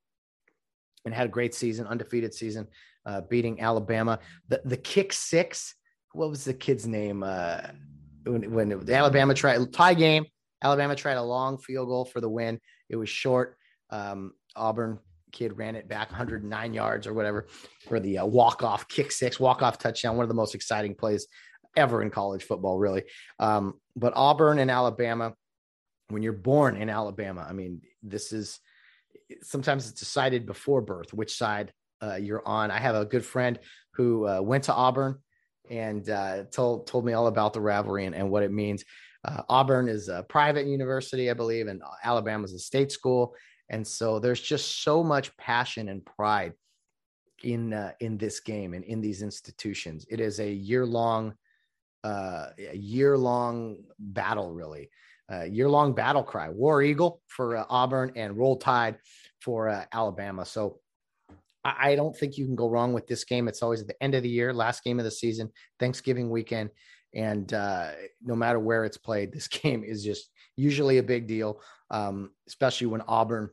and had a great season, undefeated season, uh, beating Alabama. The the kick six. What was the kid's name? Uh, when, when Alabama tried tie game, Alabama tried a long field goal for the win. It was short. Um, Auburn kid ran it back 109 yards or whatever for the uh, walk off kick six, walk off touchdown. One of the most exciting plays ever in college football, really. Um, but Auburn and Alabama, when you're born in Alabama, I mean, this is sometimes it's decided before birth which side uh, you're on. I have a good friend who uh, went to Auburn and uh, told told me all about the rivalry and, and what it means. Uh, Auburn is a private university, I believe, and Alabama is a state school. And so there's just so much passion and pride in uh, in this game and in these institutions. It is a year long, uh, a year long battle, really. Uh, year long battle cry, War Eagle for uh, Auburn and Roll Tide for uh, Alabama. So I, don't think you can go wrong with this game. It's always at the end of the year, last game of the season, Thanksgiving weekend. And uh, no matter where it's played, this game is just usually a big deal, um, especially when Auburn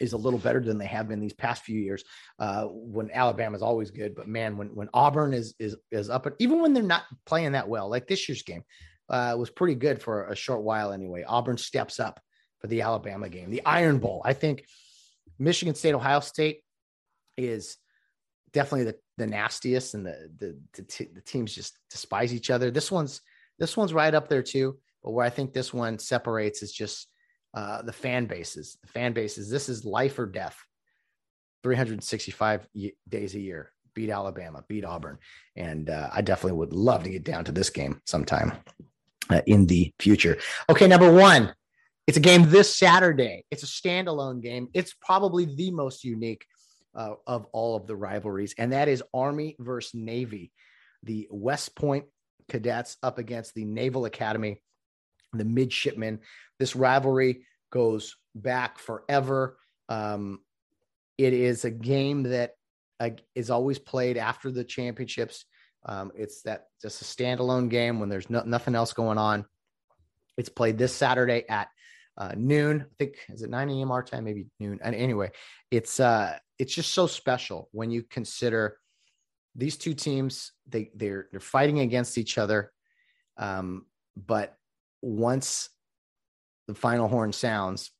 is a little better than they have been these past few years. Uh, when Alabama is always good, but man, when when Auburn is is is up, even when they're not playing that well, like this year's game uh, was pretty good for a short while anyway. Auburn steps up for the Alabama game, the Iron Bowl. I think Michigan State, Ohio State is definitely the, the nastiest, and the the, the, t- the teams just despise each other. This one's this one's right up there too. But where I think this one separates is just uh, the fan bases. The fan bases. This is life or death. 365 days a year. Beat Alabama, beat Auburn, and uh, I definitely would love to get down to this game sometime uh, in the future. Okay, number one, it's a game this Saturday. It's a standalone game. It's probably the most unique uh, of all of the rivalries, and that is Army versus Navy. The West Point cadets up against the Naval Academy the midshipmen. This rivalry goes back forever. Um, it is a game that uh, is always played after the championships. Um, it's that just a standalone game when there's no, nothing else going on. It's played this Saturday at uh, noon. I think is it 9 a.m. our time, maybe noon. And anyway, it's uh, it's just so special when you consider these two teams. They they're they're fighting against each other, um, but once the final horn sounds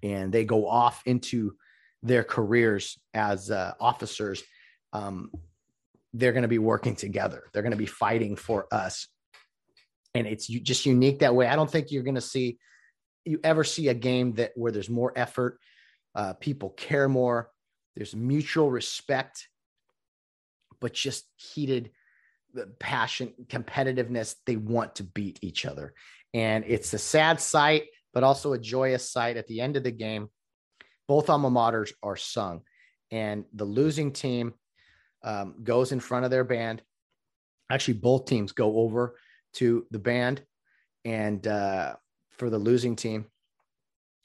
and they go off into their careers as uh, officers, um, they're going to be working together. They're going to be fighting for us. And it's just unique that way. I don't think you're going to see, you ever see a game that where there's more effort, uh, people care more, there's mutual respect, but just heated passion, competitiveness. They want to beat each other. And it's a sad sight, but also a joyous sight at the end of the game. Both alma maters are sung, and the losing team um, goes in front of their band. Actually, both teams go over to the band, and uh, for the losing team,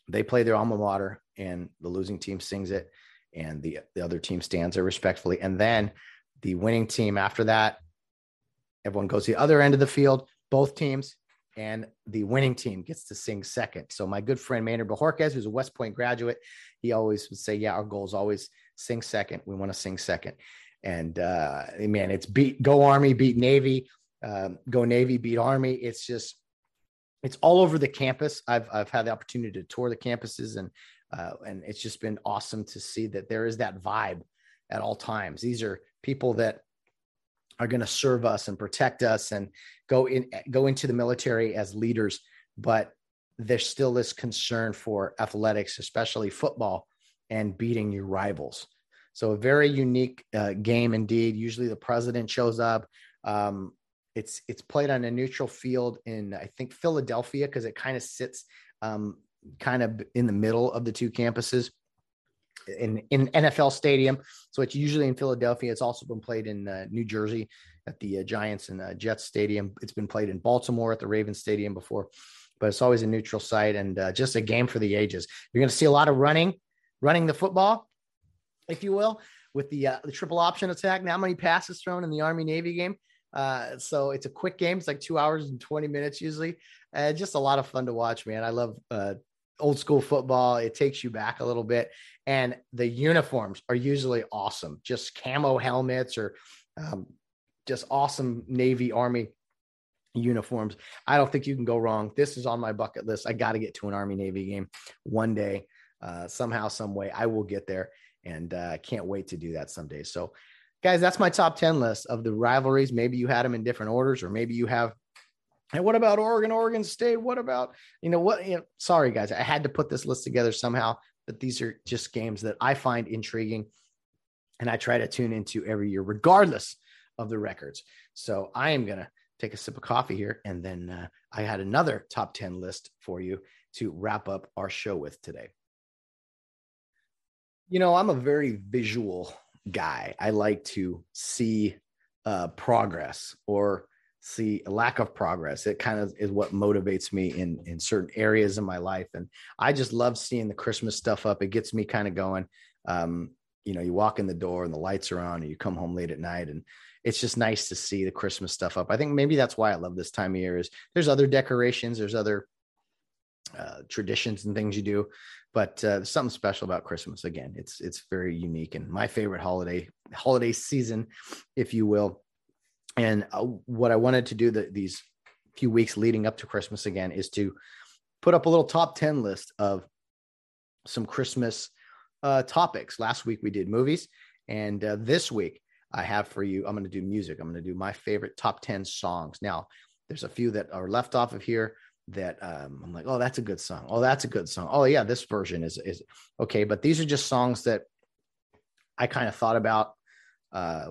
they play their alma mater, and the losing team sings it, and the the other team stands there respectfully, and then the winning team after that Everyone goes to the other end of the field, both teams, and the winning team gets to sing second. So my good friend Maynard Bajorquez, who's a West Point graduate, he always would say, "Yeah, our goal is always sing second. We want to sing second. And uh, man, it's beat go Army, beat Navy, um, go Navy, beat Army. It's just it's all over the campus. I've I've had the opportunity to tour the campuses and uh, and it's just been awesome to see that there is that vibe at all times. These are people that are going to serve us and protect us and go in go into the military as leaders, but there's still this concern for athletics, especially football, and beating your rivals. So a very unique uh, game indeed. Usually the president shows up. Um, it's it's played on a neutral field in I think Philadelphia because it kind of sits um, kind of in the middle of the two campuses in in NFL stadium. So it's usually in Philadelphia. It's also been played in uh, New Jersey at the uh, Giants and uh, Jets stadium. It's been played in Baltimore at the Ravens stadium before, but it's always a neutral site and uh, just a game for the ages. You're going to see a lot of running, running the football, if you will, with the uh, the triple option attack. Now, many passes thrown in the Army Navy game. Uh, so it's a quick game. It's like two hours and 20 minutes usually. Uh, just a lot of fun to watch, man. I love uh, old school football. It takes you back a little bit. And the uniforms are usually awesome, just camo helmets or um, just awesome Navy, Army uniforms. I don't think you can go wrong. This is on my bucket list. I got to get to an Army Navy game one day, uh, somehow, some way. I will get there, and I uh, can't wait to do that someday. So, guys, that's my top ten list of the rivalries. Maybe you had them in different orders, or maybe you have and what about Oregon, Oregon State? What about, you know, what, you know, sorry guys, I had to put this list together somehow, but these are just games that I find intriguing and I try to tune into every year, regardless of the records. So I am going to take a sip of coffee here. And then uh, I had another top 10 list for you to wrap up our show with today. You know, I'm a very visual guy. I like to see uh, progress or see a lack of progress. It kind of is what motivates me in in certain areas of my life and i just love seeing the christmas stuff up. It gets me kind of going. Um you know you walk in the door and the lights are on and you come home late at night and it's just nice to see the christmas stuff up. I think maybe that's why i love this time of year is there's other decorations there's other uh, traditions and things you do but uh, something special about christmas. Again it's it's very unique and my favorite holiday holiday season if you will and uh, what I wanted to do the, these few weeks leading up to Christmas again is to put up a little top 10 list of some Christmas uh, topics. Last week we did movies. And uh, this week I have for you, I'm going to do music. I'm going to do my favorite top 10 songs. Now, there's a few that are left off of here that um, I'm like, oh, that's a good song. Oh, that's a good song. Oh, yeah, this version is is okay. But these are just songs that I kind of thought about uh,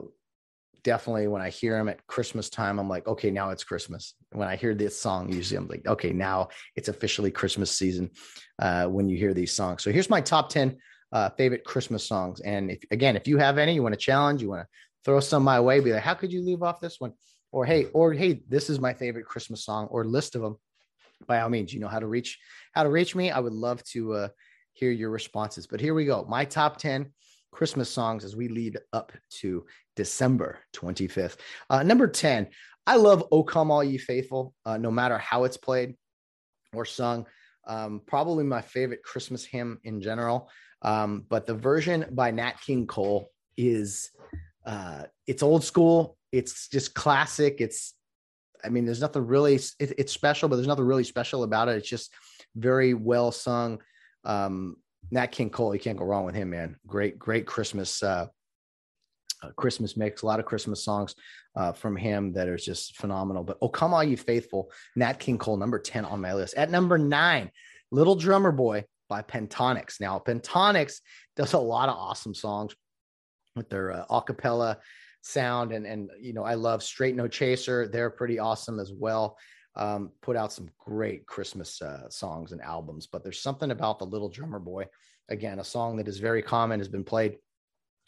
definitely when I hear them at Christmas time, I'm like, okay, now it's Christmas. When I hear this song, usually I'm like, okay, now it's officially Christmas season uh, when you hear these songs. So here's my top 10 uh, favorite Christmas songs. And if, again, if you have any, you want to challenge, you want to throw some my way, be like, how could you leave off this one? Or hey, or hey, this is my favorite Christmas song or list of them. By all means, you know how to reach how to reach me. I would love to uh, hear your responses. But here we go. My top 10 Christmas songs as we lead up to December 25th. Uh, number 10, I love O Come All Ye Faithful, uh, no matter how it's played or sung. Um, probably my favorite Christmas hymn in general. Um, but the version by Nat King Cole is uh, it's old school. It's just classic. It's I mean, there's nothing really it, it's special, but there's nothing really special about it. It's just very well sung. Um, Nat King Cole, you can't go wrong with him, man. Great, great Christmas, uh, uh, Christmas mix. A lot of Christmas songs uh, from him that are just phenomenal. But oh, come on, you faithful, Nat King Cole, number ten on my list. At number nine, Little Drummer Boy by Pentatonix. Now, Pentatonix does a lot of awesome songs with their uh, acapella sound, and and you know I love Straight No Chaser. They're pretty awesome as well um, put out some great Christmas uh, songs and albums. But there's something about the Little Drummer Boy, again, a song that is very common, has been played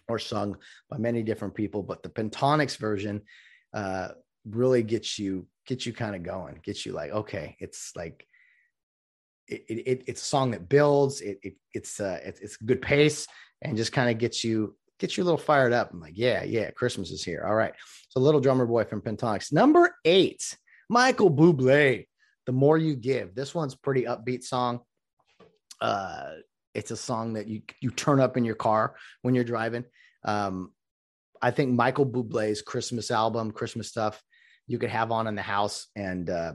or sung by many different people. But the Pentatonix version uh, really gets you gets you kind of going, gets you like, okay, it's like it, it, it's a song that builds. It, it it's uh, it's, it's good pace and just kind of gets you gets you a little fired up. I'm like, yeah, yeah, Christmas is here. All right. So Little Drummer Boy from Pentatonix. Number eight Michael Bublé, The More You Give. This one's pretty upbeat song. Uh, it's a song that you you turn up in your car when you're driving. Um, I think Michael Bublé's Christmas album, Christmas stuff, you could have on in the house and uh,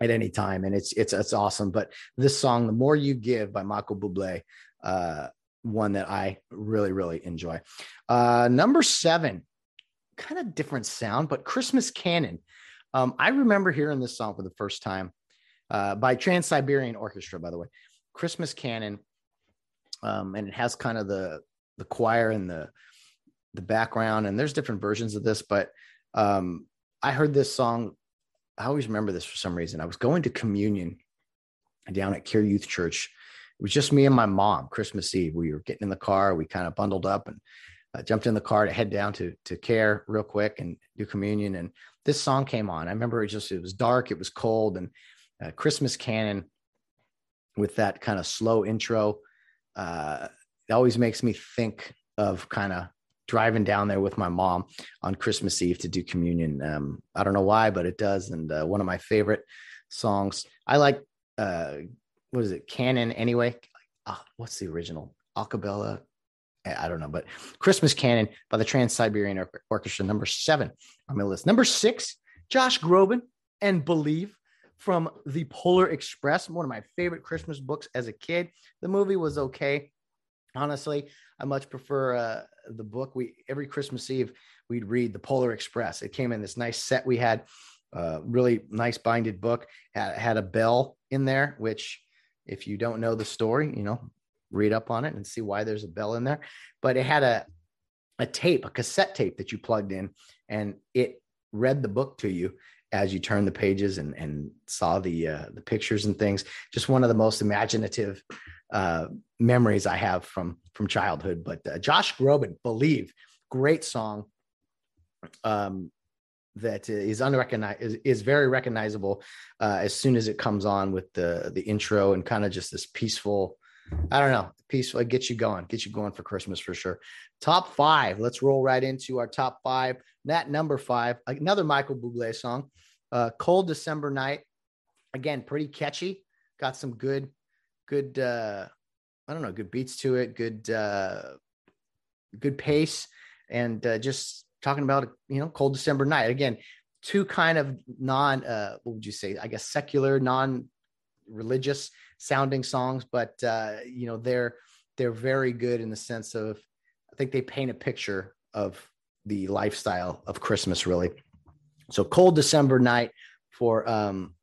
at any time, and it's it's it's awesome. But this song, "The More You Give" by Michael Bublé, uh, one that I really really enjoy. Uh, number seven, kind of different sound, but Christmas Canon. Um, I remember hearing this song for the first time uh, by Trans Siberian Orchestra, by the way. Christmas Canon, um, and it has kind of the the choir and the the background, and there's different versions of this, but um, I heard this song. I always remember this for some reason. I was going to communion down at Care Youth Church. It was just me and my mom. Christmas Eve, we were getting in the car. We kind of bundled up and uh, jumped in the car to head down to to Care real quick and do communion. And this song came on. I remember it just it was dark, it was cold, and uh, Christmas Canon with that kind of slow intro. Uh, it always makes me think of kind of driving down there with my mom on Christmas Eve to do communion. Um, I don't know why, but it does. And uh, one of my favorite songs. I like uh, what is it? Canon anyway. Uh, what's the original? Acapella. I don't know, but Christmas Canon by the Trans Siberian Orchestra, number seven on my list. Number six, Josh Groban and Believe from the Polar Express, one of my favorite Christmas books as a kid. The movie was okay. Honestly, I much prefer uh, the book. We every Christmas Eve we'd read the Polar Express. It came in this nice set we had, uh, really nice binded book. Had, had a bell in there, which if you don't know the story, you know, read up on it and see why there's a bell in there. But it had a a tape, a cassette tape that you plugged in, and it read the book to you as you turned the pages and and saw the uh, the pictures and things. Just one of the most imaginative uh, memories I have from from childhood. But uh, Josh Groban, believe, great song. Um, that is unrecognized is, is very recognizable uh, as soon as it comes on with the the intro and kind of just this peaceful I don't know, peaceful. It gets you going, gets you going for Christmas for sure. Top five. Let's roll right into our top five. That number five, another Michael Bublé song, uh, "Cold December Night." Again, pretty catchy. Got some good, good. Uh, I don't know, good beats to it. Good, uh, good pace, and uh, just talking about you know, "Cold December Night." Again, two kind of non. Uh, what would you say? I guess secular, non religious sounding songs, but uh, you know they're they're very good in the sense of I think they paint a picture of the lifestyle of Christmas really. So cold December night for um,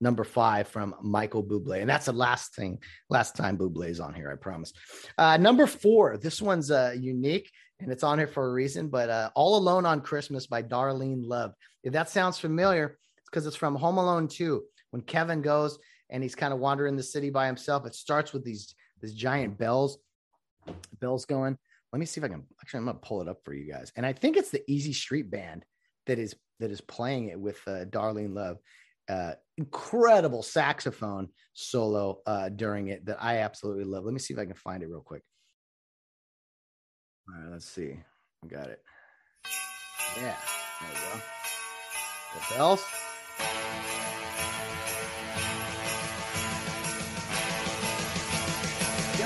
number five from Michael Bublé, and that's the last thing, last time Bublé is on here, I promise. Uh, number four, this one's uh, unique and it's on here for a reason, but uh, All Alone on Christmas by Darlene Love. If that sounds familiar, it's because it's from Home Alone 2 when Kevin goes and he's kind of wandering the city by himself. It starts with these these giant bells, bells going. Let me see if I can actually. I'm gonna pull it up for you guys, and I think it's the Easy Street Band that is that is playing it with uh, Darlene Love. Uh, incredible saxophone solo uh, during it that I absolutely love. Let me see if I can find it real quick. All right, let's see. I got it. Yeah, there we go. The bells.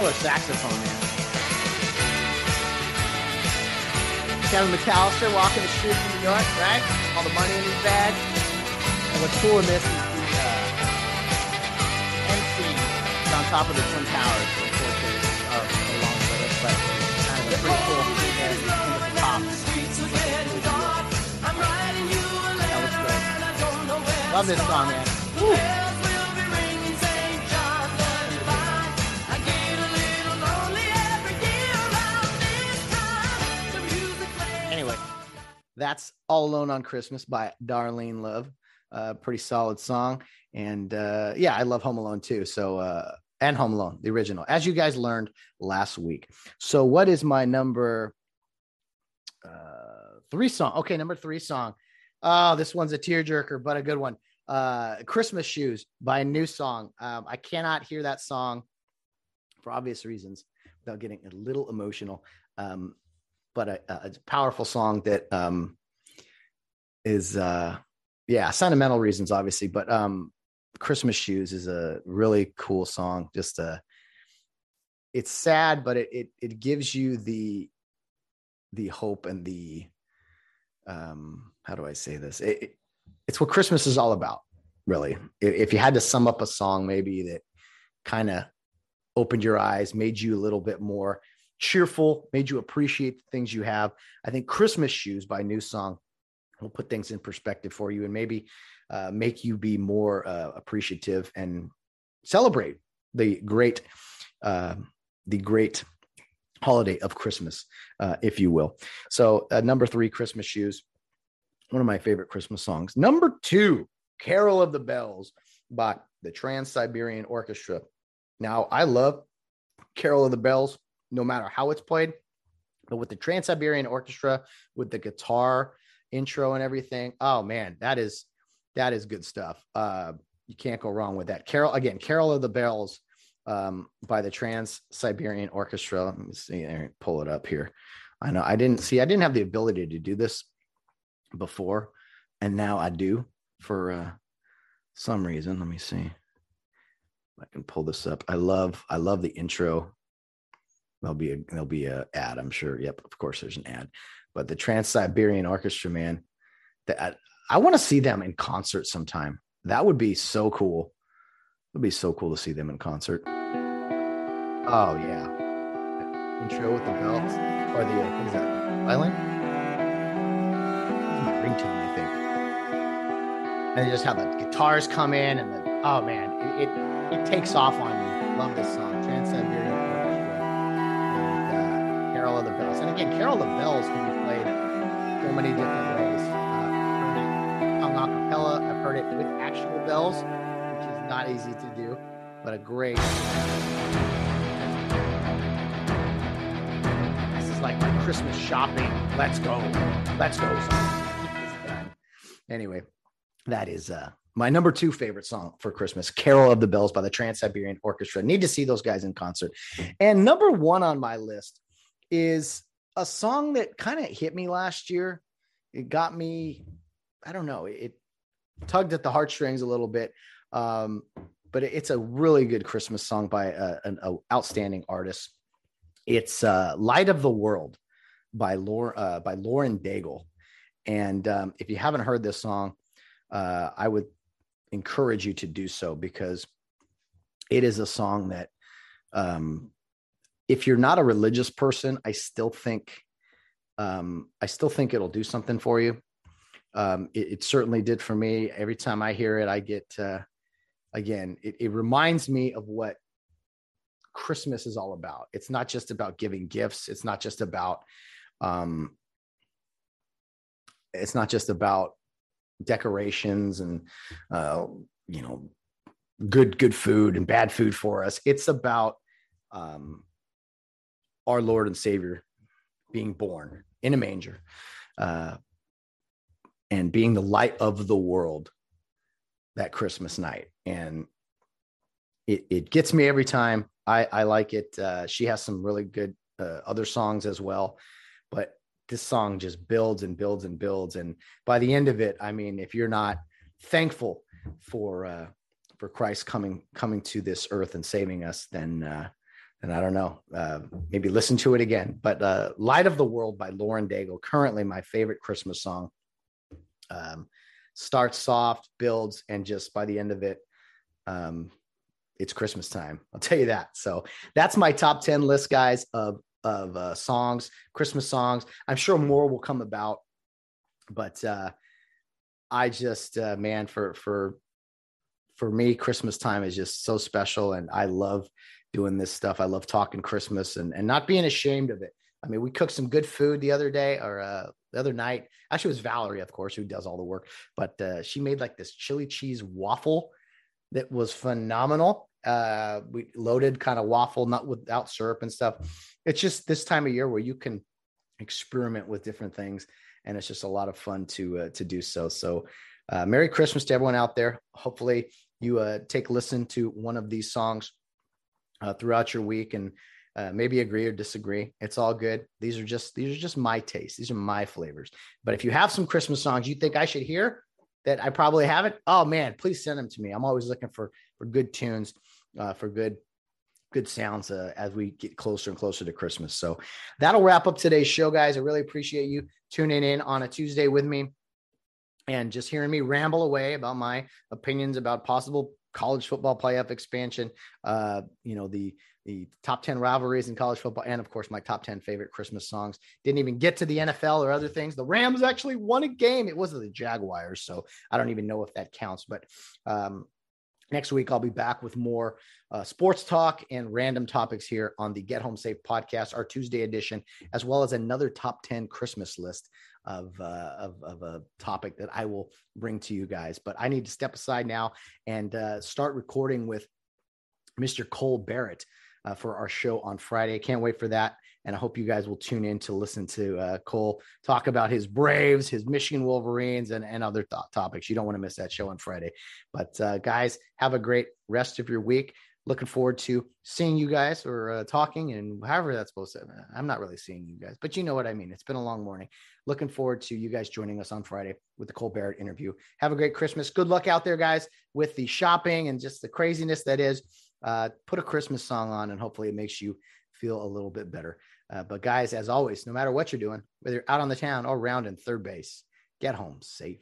Killer saxophone man. Kevin McAllister walking the streets of New York, right? All the money in his bag. And what's cool in this is the uh, MC is on top of the Twin Towers, course, are kind of a pretty cool thing there the top. That was good. Love this song, man. Woo. That's All Alone on Christmas by Darlene Love. Uh, pretty solid song. And uh, yeah, I love Home Alone too. So, uh, and Home Alone, the original, as you guys learned last week. So, what is my number uh, three song? Okay, number three song. Oh, this one's a tearjerker, but a good one. Uh, Christmas Shoes by a new song. Um, I cannot hear that song for obvious reasons without getting a little emotional. Um, but a, a powerful song that um, is uh, yeah sentimental reasons obviously but um, christmas shoes is a really cool song just uh it's sad but it, it it gives you the the hope and the um how do I say this? It, it, it's what Christmas is all about, really. If you had to sum up a song, maybe that kind of opened your eyes, made you a little bit more cheerful, made you appreciate the things you have. I think Christmas Shoes by New Song will put things in perspective for you and maybe uh, make you be more uh, appreciative and celebrate the great, uh, the great holiday of Christmas, uh, if you will. So, uh, number three, Christmas Shoes, one of my favorite Christmas songs. Number two, Carol of the Bells by the Trans Siberian Orchestra. Now, I love Carol of the Bells, no matter how it's played, but with the Trans Siberian Orchestra, with the guitar intro and everything, oh man, that is that is good stuff. Uh, you can't go wrong with that. Carol again, Carol of the Bells um, by the Trans Siberian Orchestra. Let me see, pull it up here. I know I didn't see, I didn't have the ability to do this before, and now I do for uh, some reason. Let me see. I can pull this up. I love, I love the intro. There'll be a, there'll be a ad. I'm sure. Yep, of course, there's an ad. But the Trans Siberian Orchestra, man, that I, I want to see them in concert sometime. That would be so cool. It'd be so cool to see them in concert. Oh yeah, intro with the bells or the uh, what is that? Violin? my ringtone, I think. And just how the guitars come in and the oh man, it it, it takes off on you. Love this song, Trans Siberian And again, Carol the Bells can be played so many different ways. Uh, I've heard it a cappella. I've heard it with actual bells which is not easy to do, but a great. This is like my Christmas shopping. Let's go. Let's go. Anyway, that is uh, my number two favorite song for Christmas, Carol of the Bells by the Trans Siberian Orchestra. Need to see those guys in concert. And number one on my list is a song that kind of hit me last year. It got me, I don't know, it tugged at the heartstrings a little bit. Um, but it's a really good Christmas song by a, an a outstanding artist. It's uh, "Light of the World" by Lauren uh, by Lauren Daigle. And um, if you haven't heard this song, uh, I would encourage you to do so because it is a song that, um, if you're not a religious person, I still think, um, I still think it'll do something for you. Um, it, it, certainly did for me. Every time I hear it, I get uh, again, it, it reminds me of what Christmas is all about. It's not just about giving gifts. It's not just about, um, it's not just about decorations and, uh, you know, good good food and bad food for us. It's about um, our Lord and Savior being born in a manger uh, and being the light of the world that Christmas night. And it, it gets me every time. I, I like it. Uh, she has some really good uh, other songs as well, but this song just builds and builds and builds. And by the end of it, I mean, if you're not thankful for uh, for Christ coming coming to this earth and saving us, then uh, then I don't know. Uh, maybe listen to it again. But uh, "Light of the World" by Lauren Daigle, currently my favorite Christmas song. Um, starts soft, builds, and just by the end of it, um, it's Christmas time. I'll tell you that. So that's my top 10 list, guys, of of uh, songs, Christmas songs. I'm sure more will come about, but uh, I just, uh, man, for for for me, Christmas time is just so special, and I love doing this stuff. I love talking Christmas and and not being ashamed of it. I mean, we cooked some good food the other day or uh, the other night. Actually, it was Valerie, of course, who does all the work, but uh, she made like this chili cheese waffle that was phenomenal. Uh, we loaded kind of waffle, not without syrup and stuff. It's just this time of year where you can experiment with different things, and it's just a lot of fun to uh, to do so. So, uh, Merry Christmas to everyone out there. Hopefully, you uh, take listen to one of these songs uh, throughout your week and uh, maybe agree or disagree. It's all good. These are just these are just my taste. These are my flavors. But if you have some Christmas songs you think I should hear that I probably haven't, oh man, please send them to me. I'm always looking for for good tunes, uh, for good good sounds uh, as we get closer and closer to Christmas. So that'll wrap up today's show, guys. I really appreciate you tuning in on a Tuesday with me and just hearing me ramble away about my opinions about possible college football playoff expansion. Uh, you know the the top 10 rivalries in college football, and of course, my top 10 favorite Christmas songs. Didn't even get to the NFL or other things. The Rams actually won a game. It wasn't the Jaguars, so I don't even know if that counts. But um, next week, I'll be back with more uh, sports talk and random topics here on the Get Home Safe podcast, our Tuesday edition, as well as another top 10 Christmas list of, uh, of, of, a topic that I will bring to you guys. But I need to step aside now and uh, start recording with Mr. Cole Barrett uh, for our show on Friday. I can't wait for that. And I hope you guys will tune in to listen to uh, Cole talk about his Braves, his Michigan Wolverines, and, and other th- topics. You don't want to miss that show on Friday. But uh, guys, have a great rest of your week. Looking forward to seeing you guys or uh, talking and however that's supposed to. I'm not really seeing you guys, but you know what I mean. It's been a long morning. Looking forward to you guys joining us on Friday with the Cole Barrett interview. Have a great Christmas. Good luck out there, guys, with the shopping and just the craziness that is uh, put a Christmas song on, and hopefully it makes you feel a little bit better. Uh, but guys, as always, no matter what you're doing, whether you're out on the town or around in third base, get home safe.